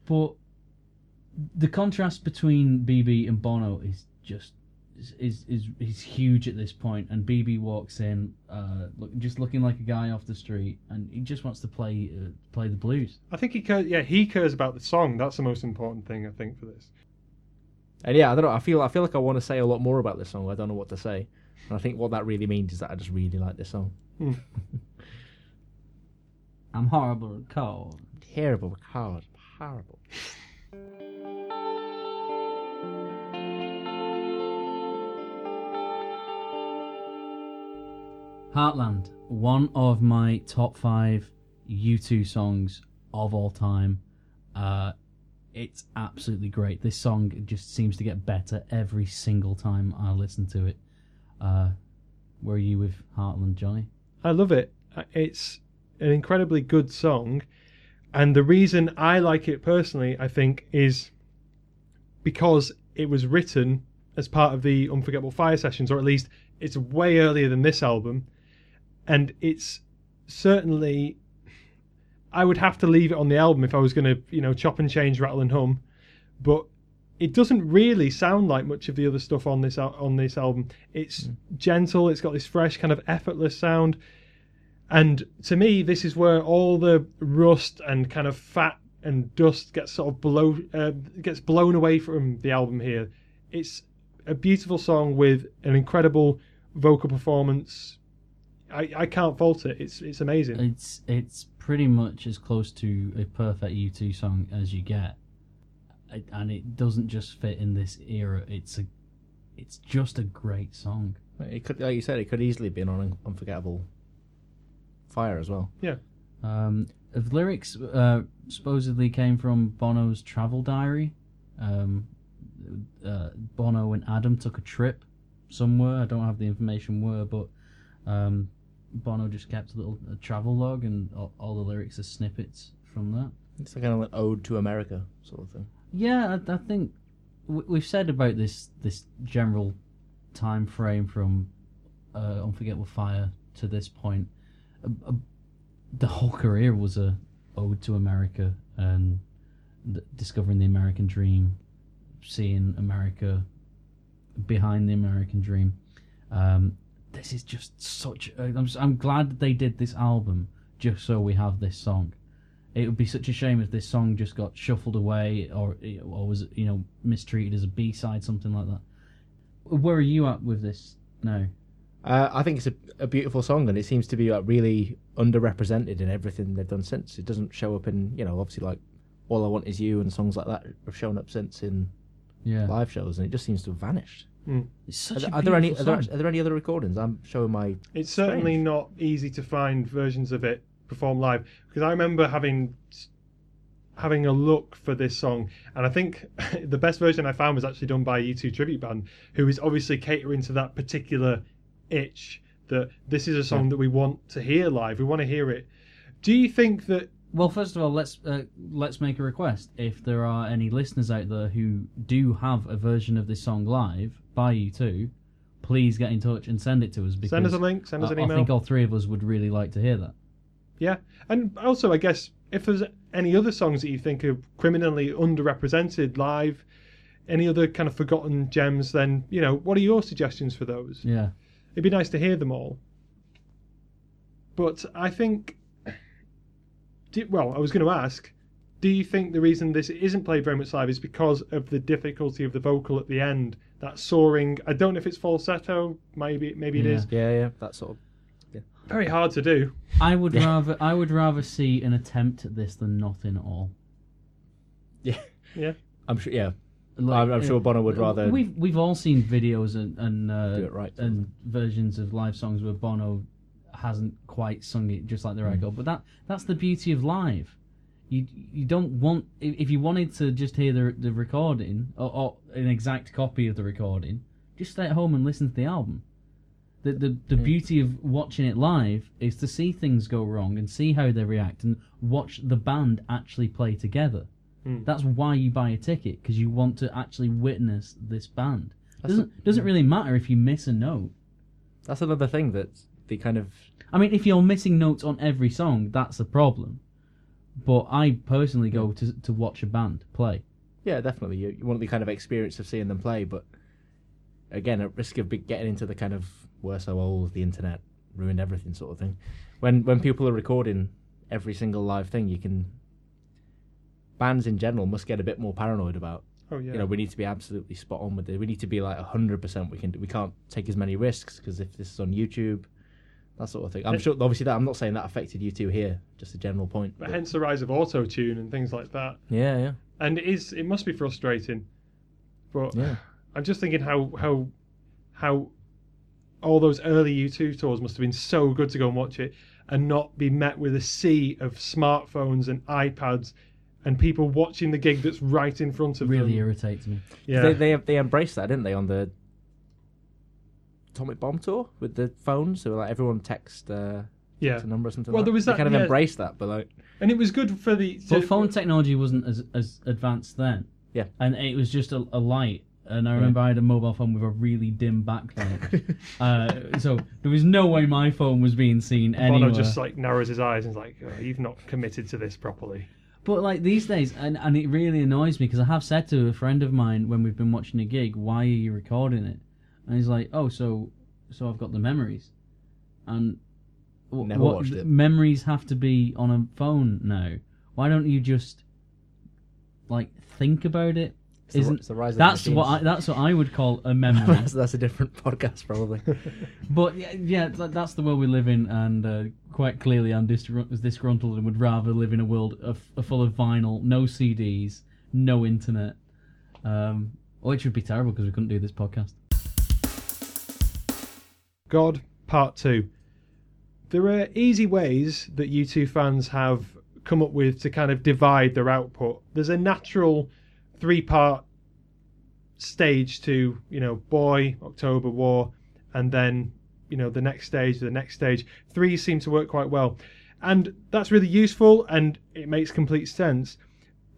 But the contrast between BB and Bono is just is is is, is huge at this point. And BB walks in, uh, look, just looking like a guy off the street, and he just wants to play uh, play the blues. I think he cares. Yeah, he cares about the song. That's the most important thing I think for this. And yeah, I don't know. I feel I feel like I want to say a lot more about this song. I don't know what to say. And I think what that really means is that I just really like this song. I'm horrible and cold. Terrible, hard, horrible. Heartland, one of my top five U2 songs of all time. Uh, it's absolutely great. This song just seems to get better every single time I listen to it. Uh, where are you with Heartland, Johnny? I love it. Uh, It's an incredibly good song, and the reason I like it personally, I think, is because it was written as part of the Unforgettable Fire sessions, or at least it's way earlier than this album, and it's certainly. I would have to leave it on the album if I was going to, you know, chop and change, rattle and hum, but it doesn't really sound like much of the other stuff on this on this album. It's gentle. It's got this fresh kind of effortless sound. And to me, this is where all the rust and kind of fat and dust gets sort of blow uh, gets blown away from the album here. It's a beautiful song with an incredible vocal performance. I, I can't fault it. It's it's amazing. It's it's pretty much as close to a perfect U2 song as you get, and it doesn't just fit in this era. It's a, it's just a great song. It could, like you said, it could easily be an unforgettable fire as well. Yeah. Um, the lyrics uh, supposedly came from Bono's travel diary. Um, uh, Bono and Adam took a trip somewhere. I don't have the information where, but um, Bono just kept a little a travel log, and all, all the lyrics are snippets from that. It's like kind of an ode to America sort of thing. Yeah, I, I think we, we've said about this this general time frame from uh, Unforgettable Fire to this point. Uh, uh, the whole career was a ode to America and th- discovering the American dream, seeing America behind the American dream. Um, this is just such. A, I'm, s- I'm glad they did this album just so we have this song it would be such a shame if this song just got shuffled away or or was you know mistreated as a B side, something like that. Where are you at with this now? Uh, I think it's a, a beautiful song, and it seems to be like really underrepresented in everything they've done since. It doesn't show up in, you know, obviously like "All I Want Is You" and songs like that have shown up since in Yeah, live shows, and it just seems to have vanished. Mm. it's Are, such there- a are there any? Are there, are there any other recordings? I'm showing my. It's certainly Strange. not easy to find versions of it performed live because I remember having having a look for this song, and I think the best version I found was actually done by a U2 tribute band, who is obviously catering to that particular itch that this is a song that we want to hear live. We want to hear it. Do you think that? Well, first of all, let's uh, let's make a request. If there are any listeners out there who do have a version of this song live by U2, please get in touch and send it to us. Because Send us a link. Send us I, an I email. think all three of us would really like to hear that. Yeah, and also I guess if there's any other songs that you think are criminally underrepresented live, any other kind of forgotten gems, then you know what are your suggestions for those? Yeah. It'd be nice to hear them all. But I think, do, well, I was going to ask, do you think the reason this isn't played very much live is because of the difficulty of the vocal at the end? That soaring. I don't know if it's falsetto. Maybe maybe it Yeah. is. Yeah, yeah, that sort of. Yeah. Very hard to do. I would Yeah. rather I would rather see an attempt at this than nothing at all. Yeah, Yeah. I'm sure. Yeah, Like, I'm, I'm sure Bono would rather. We've we've all seen videos and and uh, right. and versions of live songs where Bono hasn't quite sung it just like the Mm. record. But that that's the beauty of live. You you don't want if you wanted to just hear the the recording or, or an exact copy of the recording, just stay at home and listen to the album. The the, the beauty of watching it live is to see things go wrong and see how they react and watch the band actually play together. Hmm. That's why you buy a ticket because you want to actually witness this band. That's Doesn't doesn't really matter if you miss a note. That's another thing that the kind of. I mean, if you're missing notes on every song, that's a problem. But I personally go to to watch a band play. Yeah, definitely. You, you want the kind of experience of seeing them play, but again, at risk of be- getting into the kind of we're so old, the internet ruined everything sort of thing. When when people are recording every single live thing, you can. Bands in general must get a bit more paranoid about. Oh yeah. You know, we need to be absolutely spot on with it. We need to be like hundred percent. We can. We can't take as many risks because if this is on YouTube, that sort of thing. I'm It- sure. Obviously, that I'm not saying that affected U2 here. Just a general point. but but- hence the rise of auto tune and things like that. yeah, yeah, And it is it must be frustrating. But yeah. I'm just thinking how how how all those early U2 tours must have been so good to go and watch it and not be met with a sea of smartphones and iPads and people watching the gig that's right in front of Really them. Really irritates me. Yeah. They, they they embraced that, didn't they, on the Atomic Bomb tour with the phone, So like everyone text uh, yeah. text a number or something. Well, like there was that, They kind of yeah. embraced that, but like And it was good for the But phone technology wasn't as as advanced then. Yeah. And it was just a, a light. And I remember I had a mobile phone with a really dim backlight. uh, so there was no way my phone was being seen Bono anywhere. just like narrows his eyes and is like, oh, "You've not committed to this properly." But like these days, and, and it really annoys me because I have said to a friend of mine when we've been watching a gig, "Why are you recording it?" And he's like, "Oh, so so I've got the memories." And w- Never watched it. Memories have to be on a phone now. Why don't you just like think about it? it's the, Isn't it's the rise of that's what I, that's what I would call a memory. that's, that's a different podcast, probably. But yeah, yeah, th- that's the world we live in, and uh, quite clearly, I'm disgr- disgruntled and would rather live in a world of, of full of vinyl, no CDs, no internet. Um, which would be terrible because we couldn't do this podcast. God Part 2. There are easy ways that U2 fans have come up with to kind of divide their output. There's a natural three part stage to, you know, Boy, October War, and then, you know, the next stage, the next stage. Three seem to work quite well. And that's really useful and it makes complete sense.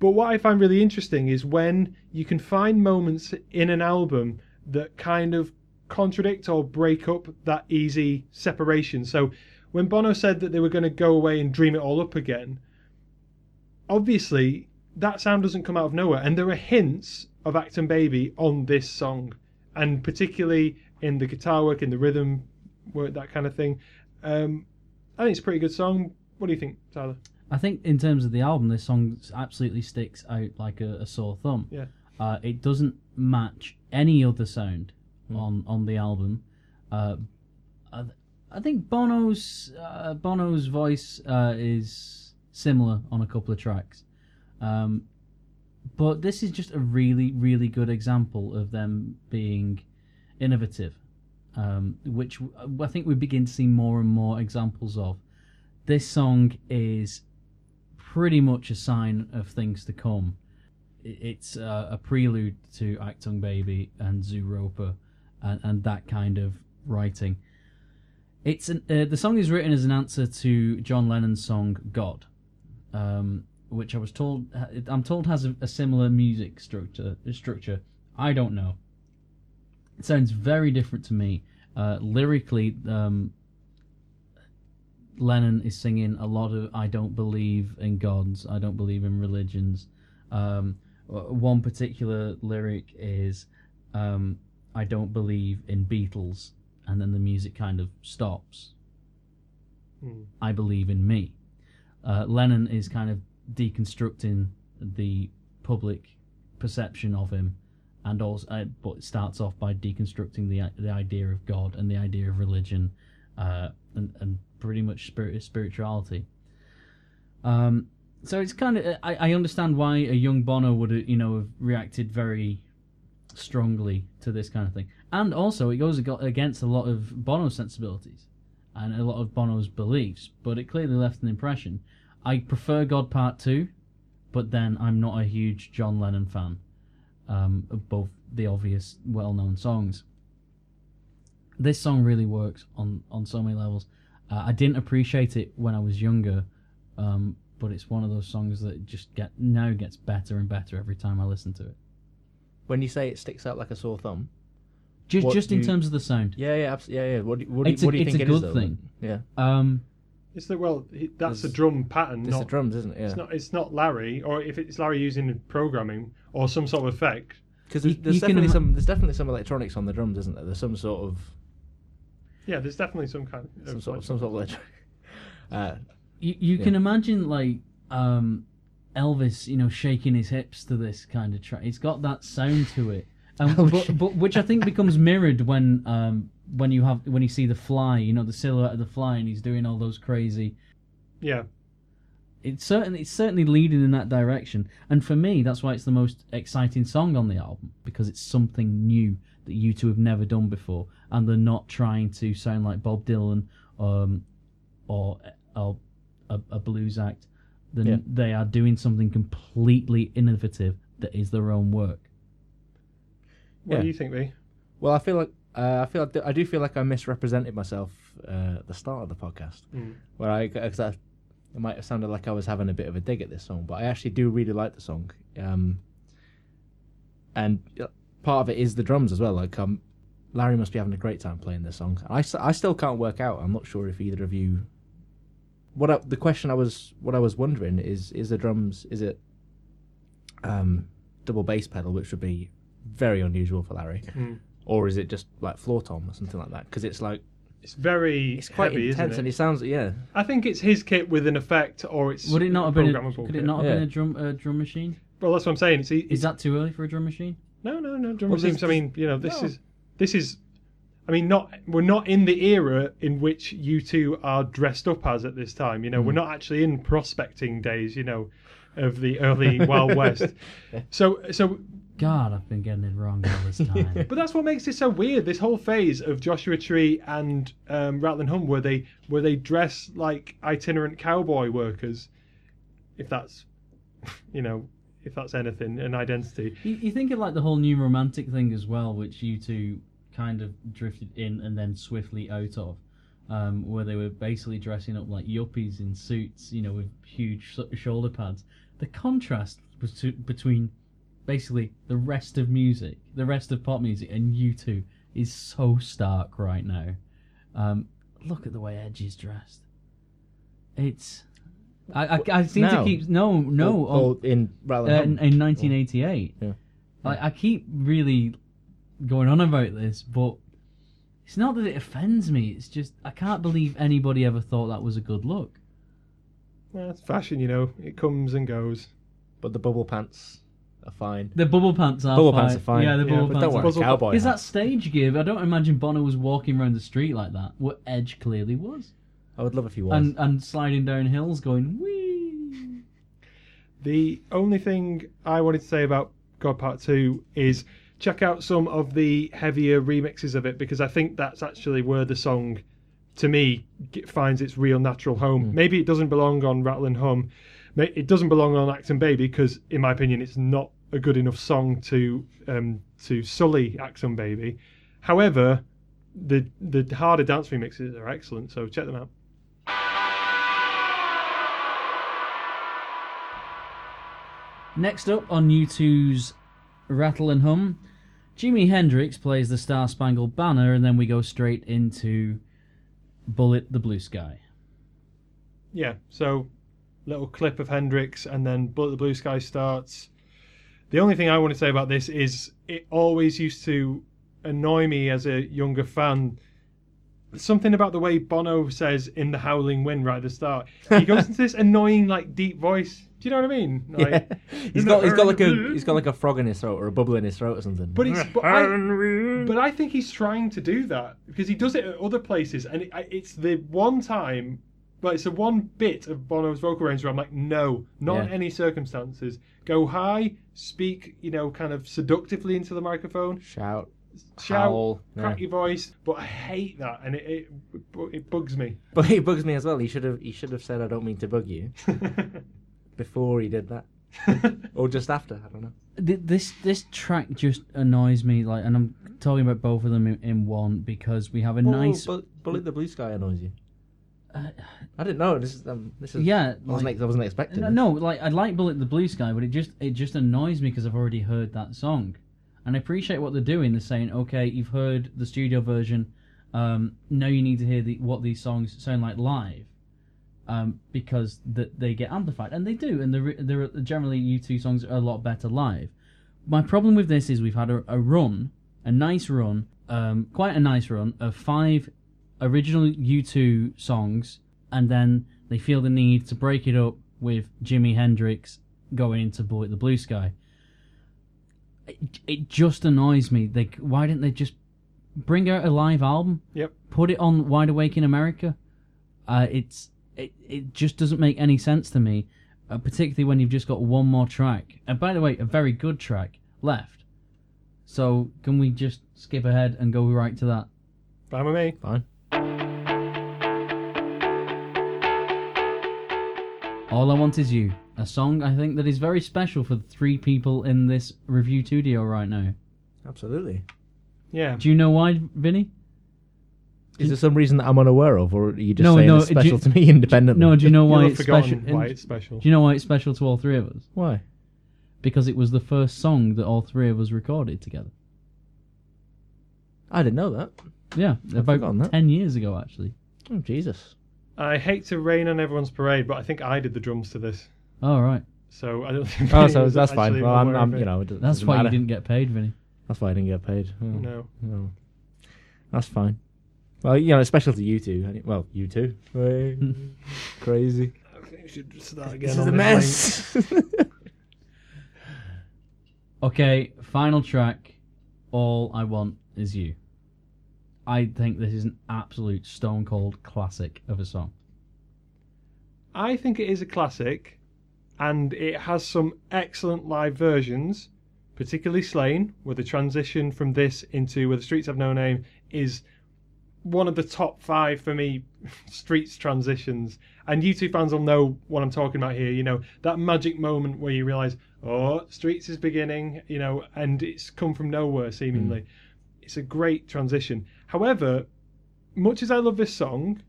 But what I find really interesting is when you can find moments in an album that kind of contradict or break up that easy separation. So when Bono said that they were going to go away and dream it all up again, obviously that sound doesn't come out of nowhere. And there are hints of Achtung Baby on this song, and particularly in the guitar work, in the rhythm work, that kind of thing. Um, I think it's a pretty good song. What do you think, Tyler? I think in terms of the album, this song absolutely sticks out like a, a sore thumb. Yeah. Uh, it doesn't match any other sound Hmm. on on the album. Uh, I, I think Bono's uh, Bono's voice uh, is similar on a couple of tracks. Um, but this is just a really, really good example of them being innovative, um, which I think we begin to see more and more examples of. This song is pretty much a sign of things to come. It's a prelude to Achtung Baby and Zooropa and, and that kind of writing. It's an, uh, the song is written as an answer to John Lennon's song "God," um, which I was told I'm told has a, a similar music structure. Structure, I don't know. It sounds very different to me. Uh, lyrically, um, Lennon is singing a lot of "I don't believe in gods, I don't believe in religions." Um, one particular lyric is, um, "I don't believe in Beatles," and then the music kind of stops. Hmm. I believe in me. Uh, Lennon is kind of deconstructing the public perception of him, and also, uh, but it starts off by deconstructing the the idea of God and the idea of religion, uh, and and pretty much spirit spirituality. Um, so it's kind of I, I understand why a young Bono would you know have reacted very strongly to this kind of thing, and also it goes against a lot of Bono's sensibilities and a lot of Bono's beliefs, but it clearly left an impression. I prefer God Part Two, but then I'm not a huge John Lennon fan um, of both the obvious, well-known songs. This song really works on on so many levels. Uh, I didn't appreciate it when I was younger, um, but it's one of those songs that just get now gets better and better every time I listen to it. When you say it sticks out like a sore thumb, Just What just in you- terms of the sound. yeah, yeah, abs- yeah, yeah. What do, what do, It's you, a- what do you it's think a it is, good thing. Yeah, Um, It's the well, he- that's a drum pattern, it's the not drums, isn't it? Yeah, It's not. It's not Larry, or if it's Larry using programming or some sort of effect. because there's, there's you can definitely ima- some there's definitely some electronics on the drums, isn't there? There's some sort of Yeah, there's definitely some kind of some sort of some sort of electronic. Uh, you, you Yeah. can imagine like um, Elvis, you know, shaking his hips to this kind of track. It's got that sound to it, um, Oh, but, but which I think becomes mirrored when um, when you have when you see the fly, you know, the silhouette of the fly, and he's doing all those crazy. Yeah, It's certainly it's certainly leading in that direction, and for me, that's why it's the most exciting song on the album because it's something new that U2 have never done before, and they're not trying to sound like Bob Dylan um, or, or a, a blues act. Then Yeah. they are doing something completely innovative that is their own work. what Yeah. do you think, V? well, I feel like uh, I feel like I do feel like I misrepresented myself uh, at the start of the podcast, Mm. where I, cause I it might have sounded like I was having a bit of a dig at this song, but I actually do really like the song. Um, and uh, part of it is the drums as well. Like um, Larry must be having a great time playing this song. I, I still can't work out. I'm not sure if either of you. What I, the question I was what I was wondering is is the drums is it um, double bass pedal, which would be very unusual for Larry, Mm. or is it just like floor tom or something like that? Because it's like It's very it's quite heavy, intense, isn't and it? it sounds yeah. I think it's his kit with an effect, or it's Would it not have been? A, could it not have been a drum a drum machine? Well, that's what I'm saying. It's, it's Is that too early for a drum machine? No, no, no. Drum Well, machines. I mean, you know, this no. is this is. I mean, not we're not in the era in which U2 are dressed up as at this time. You know, Hmm. we're not actually in prospecting days. You know, of the early Wild West. So, so, God, I've been getting it wrong all this time. but that's what makes it so weird. This whole phase of Joshua Tree and um, Rattle and Hum, where they where they dress like itinerant cowboy workers, if that's, you know, if that's anything, an identity. You, you think of like the whole new romantic thing as well, which U2 kind of drifted in and then swiftly out of, um, where they were basically dressing up like yuppies in suits, you know, with huge shoulder pads. The contrast bet- between basically the rest of music, the rest of pop music, and U2 is so stark right now. Um, look at the way Edge is dressed. It's. I, I, I seem Now? to keep no no on- in uh, in, in 1988. Yeah. I, I keep really going on about this, but it's not that it offends me. It's just I can't believe anybody ever thought that was a good look. Well, it's fashion, you know. It comes and goes. but the bubble pants are fine. The bubble pants are Bubble fine. pants are fine. Yeah, the Yeah, bubble But pants. don't are cowboy. Is that stage give? I don't imagine Bono was walking around the street like that. What Edge clearly was, I would love if he was. and and sliding down hills, going wee. The only thing I wanted to say about God Part 2 is check out some of the heavier remixes of it because I think that's actually where the song, to me, g- finds its real natural home. Maybe it doesn't belong on Rattle and Hum. It doesn't belong on Achtung Baby because, in my opinion, it's not a good enough song to um, to sully Achtung Baby. However, the the harder dance remixes are excellent, so check them out. Next up on U2's Rattle and Hum, Jimi Hendrix plays the Star Spangled Banner, and then we go straight into Bullet the Blue Sky. Yeah, so little clip of Hendrix and then Bullet the Blue Sky starts. The only thing I want to say about this is it always used to annoy me as a younger fan. Something about the way Bono says in the Howling Wind right at the start. He goes into this annoying like deep voice. Do you know what I mean? Like, Yeah. he's got he's got like a he's got like a frog in his throat or a bubble in his throat or something. But he's but I, but I think he's trying to do that because he does it at other places, and it, it's the one time, but it's the one bit of Bono's vocal range where I'm like, no, not in any circumstances. Go high, speak, you know, kind of seductively into the microphone, shout, shout, howl, crack yeah. your voice. But I hate that, and it it, it bugs me. But it bugs me as well. He should have he should have said I don't mean to bug you before he did that, or just after. I don't know. Th- This this track just annoys me, like, and I'm talking about both of them in, in one because we have a nice, But Bullet the Blue Sky annoys you. Uh, I didn't know. This is um, this is yeah, I wasn't, like- ex- I wasn't expecting. No, this. no, like I like Bullet the Blue Sky, but it just it just annoys me because I've already heard that song, and I appreciate what they're doing. They're saying, okay, you've heard the studio version, um, now you need to hear the, what these songs sound like live, um, because that they get amplified, and they do, and they're they're generally U two songs are a lot better live. My problem with this is we've had a, a run, a nice run, um, quite a nice run of five original U two songs, and then they feel the need to break it up with Jimi Hendrix going into Bullet the Blue Sky. It, it just annoys me. They why didn't they just bring out a live album? Yep. Put it on Wide Awake in America. Uh, it's it, it just doesn't make any sense to me, uh, particularly when you've just got one more track. And by the way, a very good track left. So can we just skip ahead and go right to that? Fine with me. Fine. All I Want Is You, a song I think that is very special for the three people in this review studio right now. Absolutely. Yeah. Do you know why, Vinny? Is there some reason that I'm unaware of, or are you just No, saying no, it's do special you- to me independently? No, do you know You'll why have it's forgotten special? why it's special. Do you know why it's special to all three of us? Why? Because it was the first song that all three of us recorded together. I didn't know that. Yeah, forgotten about that. ten years ago, actually. Oh Jesus. I hate to rain on everyone's parade, but I think I did the drums to this, All right, so I don't think. Oh, Vinny so was that's fine. actually Well, I'm, aware I'm of you know, it doesn't that's why matter. you didn't get paid, Vinny. That's why I didn't get paid. Oh, No. no. That's fine. Well, you know, it's special to you two. Well, you two. Crazy. I think we should start again. This is a mess. Okay, final track. All I want is you. I think this is an absolute stone cold classic of a song. I think it is a classic, and it has some excellent live versions, particularly Slane, where the transition from this into Where the Streets Have No Name is one of the top five for me streets transitions. And U2 fans will know what I'm talking about here. You know, that magic moment where you realise, oh, Streets is beginning, you know, and it's come from nowhere seemingly. Hmm. It's a great transition. However, much as I love this song,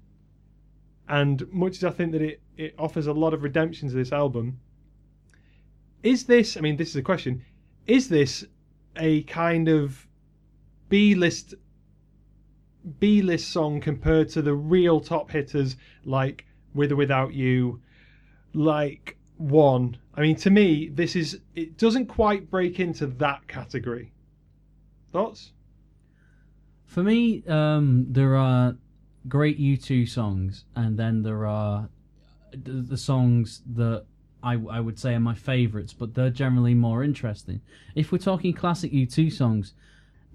and much as I think that it, it offers a lot of redemption to this album, is this, I mean, this is a question, is this a kind of B list B list song compared to the real top hitters like With or Without You, like One? I mean, to me, this is, it doesn't quite break into that category. Thoughts? For me, um, there are great U2 songs, and then there are the, songs that I, I would say are my favourites, but they're generally more interesting. If we're talking classic U2 songs,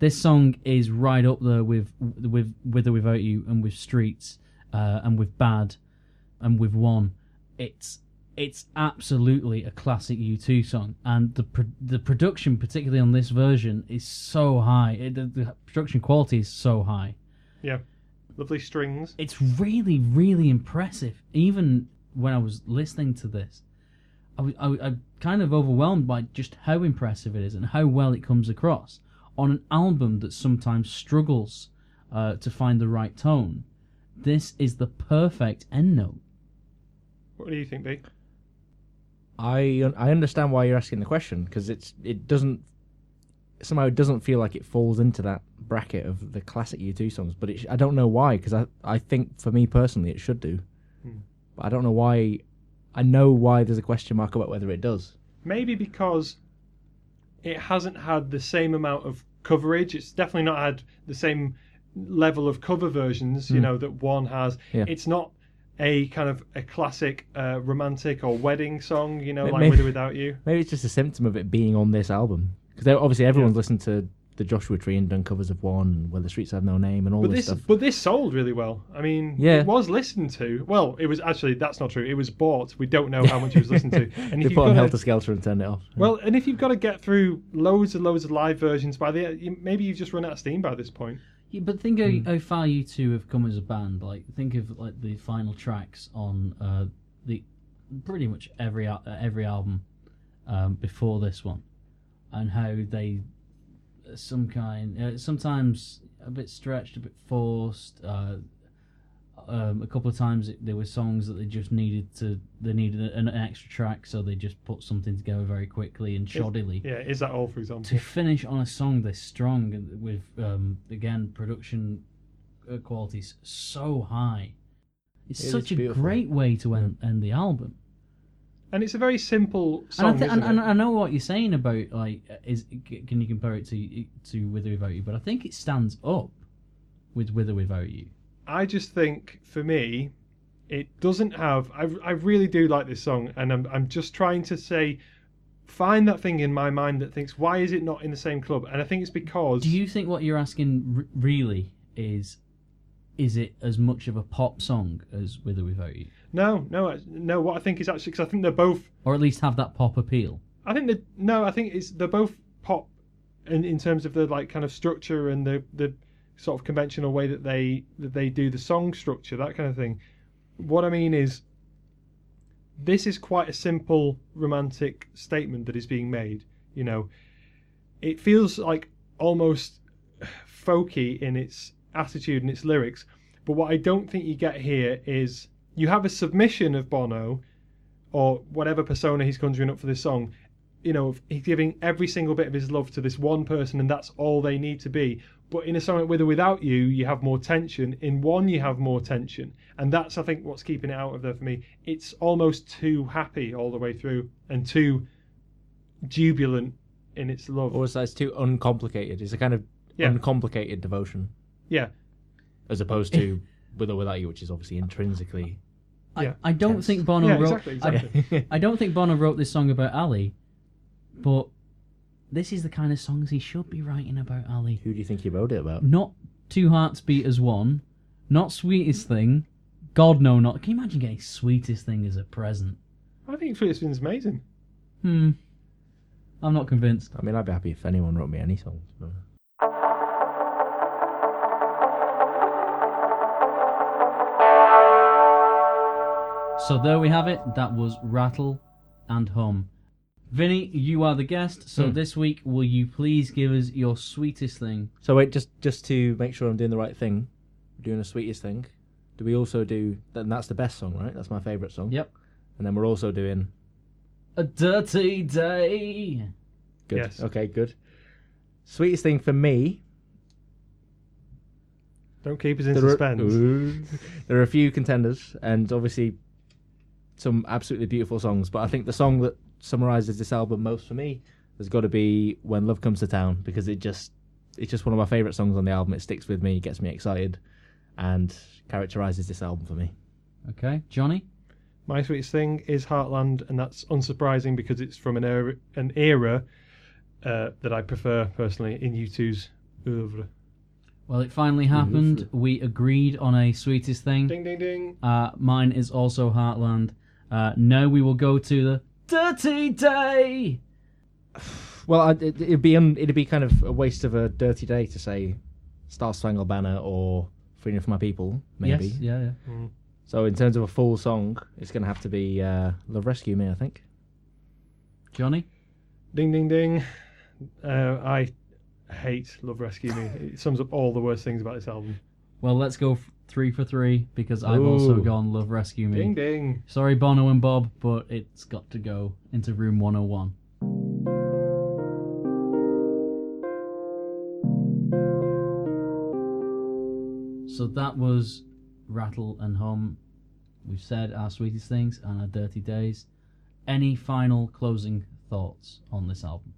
this song is right up there with with with or without you, and with Streets, uh, and with Bad, and with One. It's it's absolutely a classic U2 song, and the pro- the production, particularly on this version, is so high. It, the, the production quality is so high. Yeah. Lovely strings. It's really, really impressive. Even when I was listening to this, I was I, I'm kind of overwhelmed by just how impressive it is and how well it comes across on an album that sometimes struggles uh, to find the right tone. This is the perfect end note. What do you think, B? I I understand why you're asking the question because it's it doesn't somehow it doesn't feel like it falls into that bracket of the classic U2 songs, but it I don't know why because I I think for me personally it should do, Hmm. but I don't know why. I know why there's a question mark about whether it does. Maybe because it hasn't had the same amount of coverage. It's definitely not had the same level of cover versions, you Mm. know, that one has. Yeah. It's not a kind of a classic uh, romantic or wedding song, you know, May- like With or Without You. Maybe it's just a symptom of it being on this album because obviously everyone's listened to the Joshua Tree and done covers of one and Where the Streets Have No Name and all But this, this, stuff. but this sold really well. I mean, Yeah. it was listened to. Well, it was actually that's not true. It was bought. We don't know how much it was listened to. And they if you've put on Helter to, Skelter and turned it off. well, and if you've got to get through loads and loads of live versions by the you- maybe you've just run out of steam by this point. Yeah, but think how, Hmm. how far U2 have come as a band. Like, think of like the final tracks on uh, the pretty much every uh, every album um, before this one, and how they some kind uh, sometimes a bit stretched, a bit forced. Uh, um, a couple of times it, there were songs that they just needed to they needed an, an extra track, so they just put something together very quickly and shoddily Yeah, is that all, for example? to finish on a song this strong and with um, again production uh, qualities so high it's It is such a beautiful. great way to end, end the album And it's a very simple and, song, I, thi- isn't and, and? I know what you're saying about like is can you compare it to to with or without you but I think it stands up with with or without you I just think for me, it doesn't have. I, I really do like this song, and I'm I'm just trying to say, find that thing in my mind that thinks why is it not in the same club? And I think it's because do you think what you're asking r- really is is it as much of a pop song as with or without you no no no. What I think is actually because I think they're both. or at least have that pop appeal I think that no, I think it's they're both pop, in in terms of the like kind of structure and the the sort of conventional way that they that they do the song structure, that kind of thing. What I mean is, this is quite a simple romantic statement that is being made. You know, it feels like almost folky in its attitude and its lyrics. But what I don't think you get here is you have a submission of Bono or whatever persona he's conjuring up for this song. You know, he's giving every single bit of his love to this one person, and that's all they need to be. But in a song like with or without you, you have more tension. In one, you have more tension, and that's I think what's keeping it out of there for me. It's almost too happy all the way through, and too jubilant in its love. Or it's, too uncomplicated. It's a kind of Yeah. uncomplicated devotion yeah, as opposed to With or Without You, which is obviously intrinsically. Yeah. I, I don't Tense. think Bono Yeah, wrote exactly, exactly. Yeah. I don't think Bono wrote this song about Ali, but this is the kind of songs he should be writing about Ali. Who do you think he wrote it about? Not Two Hearts Beat as One, not Sweetest Thing, God no not. Can you imagine getting Sweetest Thing as a present? I think Sweetest Thing's amazing. Hmm. I'm not convinced. I mean, I'd be happy if anyone wrote me any songs. but- So there we have it. That was Rattle and Hum. Vinny, you are the guest. So Hmm. this week, will you please give us your sweetest thing? So wait, just just to make sure I'm doing the right thing, we're doing the sweetest thing. Do we also do? Then that's the best song, right? That's my favourite song. Yep. And then we're also doing. A dirty day. Good. Yes. Okay. Good. Sweetest thing for me. Don't keep us in There are, suspense. Ooh. there are a few contenders, and obviously some absolutely beautiful songs. But I think the song that summarizes this album most for me has got to be "When Love Comes to Town" because it just it's just one of my favorite songs on the album. It sticks with me, gets me excited, and characterizes this album for me. Okay, Johnny. My sweetest thing is Heartland, and that's unsurprising because it's from an era, an era uh, that I prefer personally in U2's oeuvre. Well, it finally happened. We agreed on a sweetest thing. Ding ding ding. Uh, mine is also Heartland, Uh, now we will go to the dirty day. Well, I, it, it'd be un, it'd be kind of a waste of a dirty day to say Star Spangled Banner or Freedom for My People, maybe. Yes, yeah, yeah. Mm. So in terms of a full song, it's going to have to be uh, Love Rescue Me, I think. Johnny. Ding ding ding. Uh, I hate Love Rescue Me. It sums up all the worst things about this album. Well, let's go f- three for three because I've also gone Love Rescue Me. Ding ding. Sorry, Bono and Bob, but it's got to go into room 101. So that was Rattle and Hum. We've said our sweetest things and our dirty days. Any final closing thoughts on this album?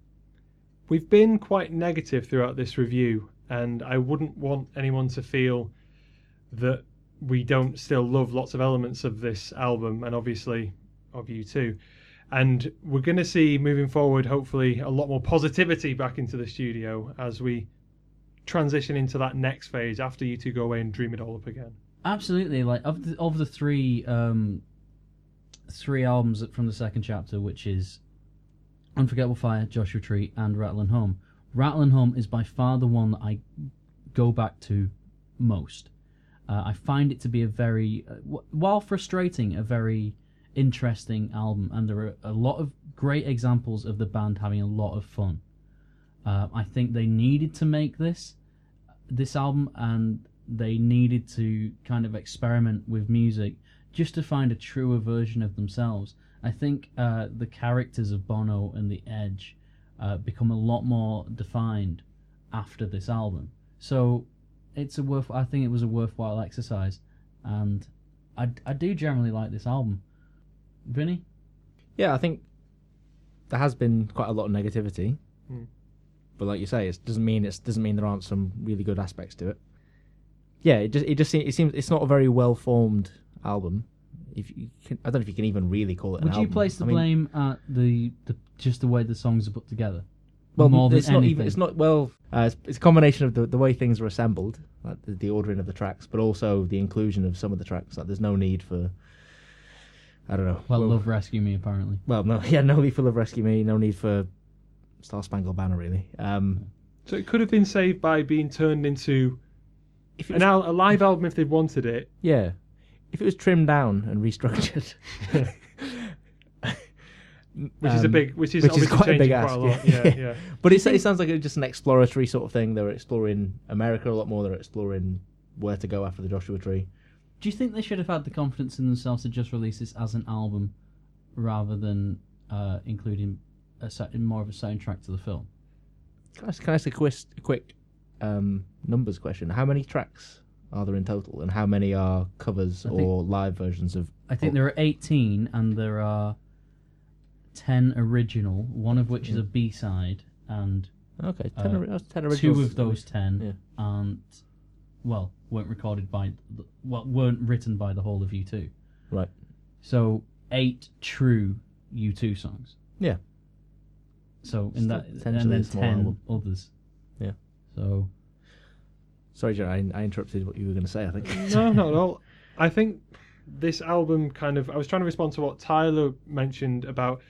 We've been quite negative throughout this review, and I wouldn't want anyone to feel that we don't still love lots of elements of this album, and obviously of U2. And we're going to see moving forward, hopefully, a lot more positivity back into the studio as we transition into that next phase after U2 go away and dream it all up again. Absolutely. Like of the of the three um three albums from the second chapter, which is Unforgettable Fire, Joshua Tree, and Rattle and Hum. Rattling Home is by far the one that I go back to most. Uh, I find it to be a very, uh, w- while frustrating, a very interesting album, and there are a lot of great examples of the band having a lot of fun. Uh, I think they needed to make this this album, and they needed to kind of experiment with music just to find a truer version of themselves. I think uh, the characters of Bono and The Edge uh, become a lot more defined after this album. So it's a worth. I think it was a worthwhile exercise, and I, I do generally like this album. Vinny, Yeah, I think there has been quite a lot of negativity, Hmm. but like you say, it doesn't mean it doesn't mean there aren't some really good aspects to it. Yeah, it just it just se- it seems it's not a very well formed album. If you can, I don't know if you can even really call it. An album. would you album. place the I mean, blame at the, the just the way the songs are put together? Well, more than it's not even. It's not well. Uh, it's, it's a combination of the the way things are assembled, like the, the ordering of the tracks, but also the inclusion of some of the tracks. Like, there's no need for. I don't know. Well, Love Rescue Me apparently. Well, no, yeah, no need for Love Rescue Me. No need for Star Spangled Banner, really. Um, So it could have been saved by being turned into if it an was, al- a live album if they wanted it. yeah, if it was trimmed down and restructured, Which is a Um, big, which is which is quite a changing big quite ask, a lot. yeah. Yeah, yeah. But it's, it sounds like it's just an exploratory sort of thing. They were exploring America a lot more. They're exploring where to go after the Joshua Tree. Do you think they should have had the confidence in themselves to just release this as an album rather than uh, including a sa- more of a soundtrack to the film? Can I, ask- can I ask a quick, a quick um, numbers question? How many tracks are there in total, and how many are covers think- or live versions of? I think there are 18 and there are 10 original, one of which is a B side, and Okay, ten, Uh, ori- that's ten originals. two of those 10 Yeah. aren't, well, weren't recorded by, the- well, weren't written by the whole of U2. Right. So, eight true U2 songs. Yeah. So, in Still that, and potentially then small 10 album. others. Yeah. So, Sorry, Joe, I, I interrupted what you were going to say. I think. no, not at all. I think this album kind of. I was trying to respond to what Tyler mentioned about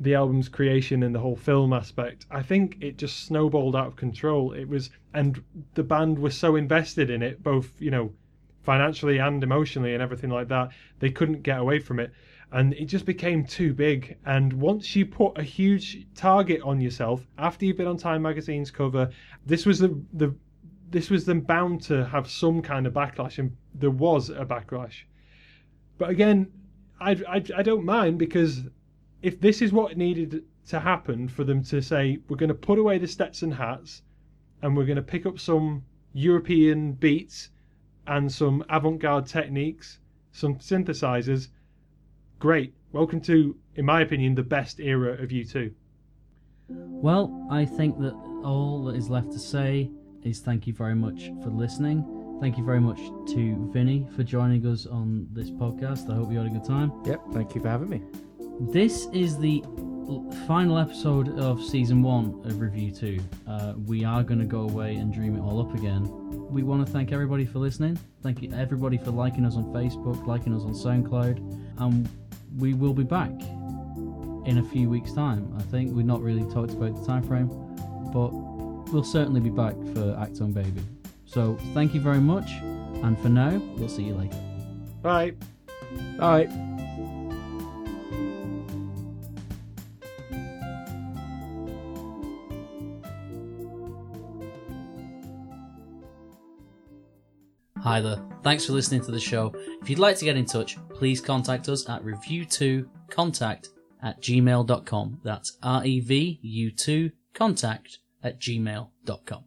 the album's creation and the whole film aspect. I think it just snowballed out of control. It was, and the band was so invested in it, both you know, financially and emotionally and everything like that. They couldn't get away from it, and it just became too big. And once you put a huge target on yourself after you've been on Time Magazine's cover, this was the the this was then bound to have some kind of backlash, and there was a backlash. But again, I, I, I don't mind because if this is what needed to happen for them to say, we're going to put away the Stetson hats and we're going to pick up some European beats and some avant garde techniques, some synthesizers, great. Welcome to, in my opinion, the best era of U2. Well, I think that all that is left to say is thank you very much for listening. Thank you very much to Vinny for joining us on this podcast. I hope you had a good time. Yep. Thank you for having me. This is the final episode of season one of RevU2. Uh, we are going to go away and dream it all up again. We want to thank everybody for listening. Thank you, everybody, for liking us on Facebook, liking us on SoundCloud. And we will be back in a few weeks' time. I think we've not really talked about the time frame, but we'll certainly be back for Achtung Baby. So thank you very much, and for now, we'll see you later. Bye. All Hi there. Thanks for listening to the show. If you'd like to get in touch, please contact us at revu2contact at gmail.com. That's R E V U 2 contact at gmail.com.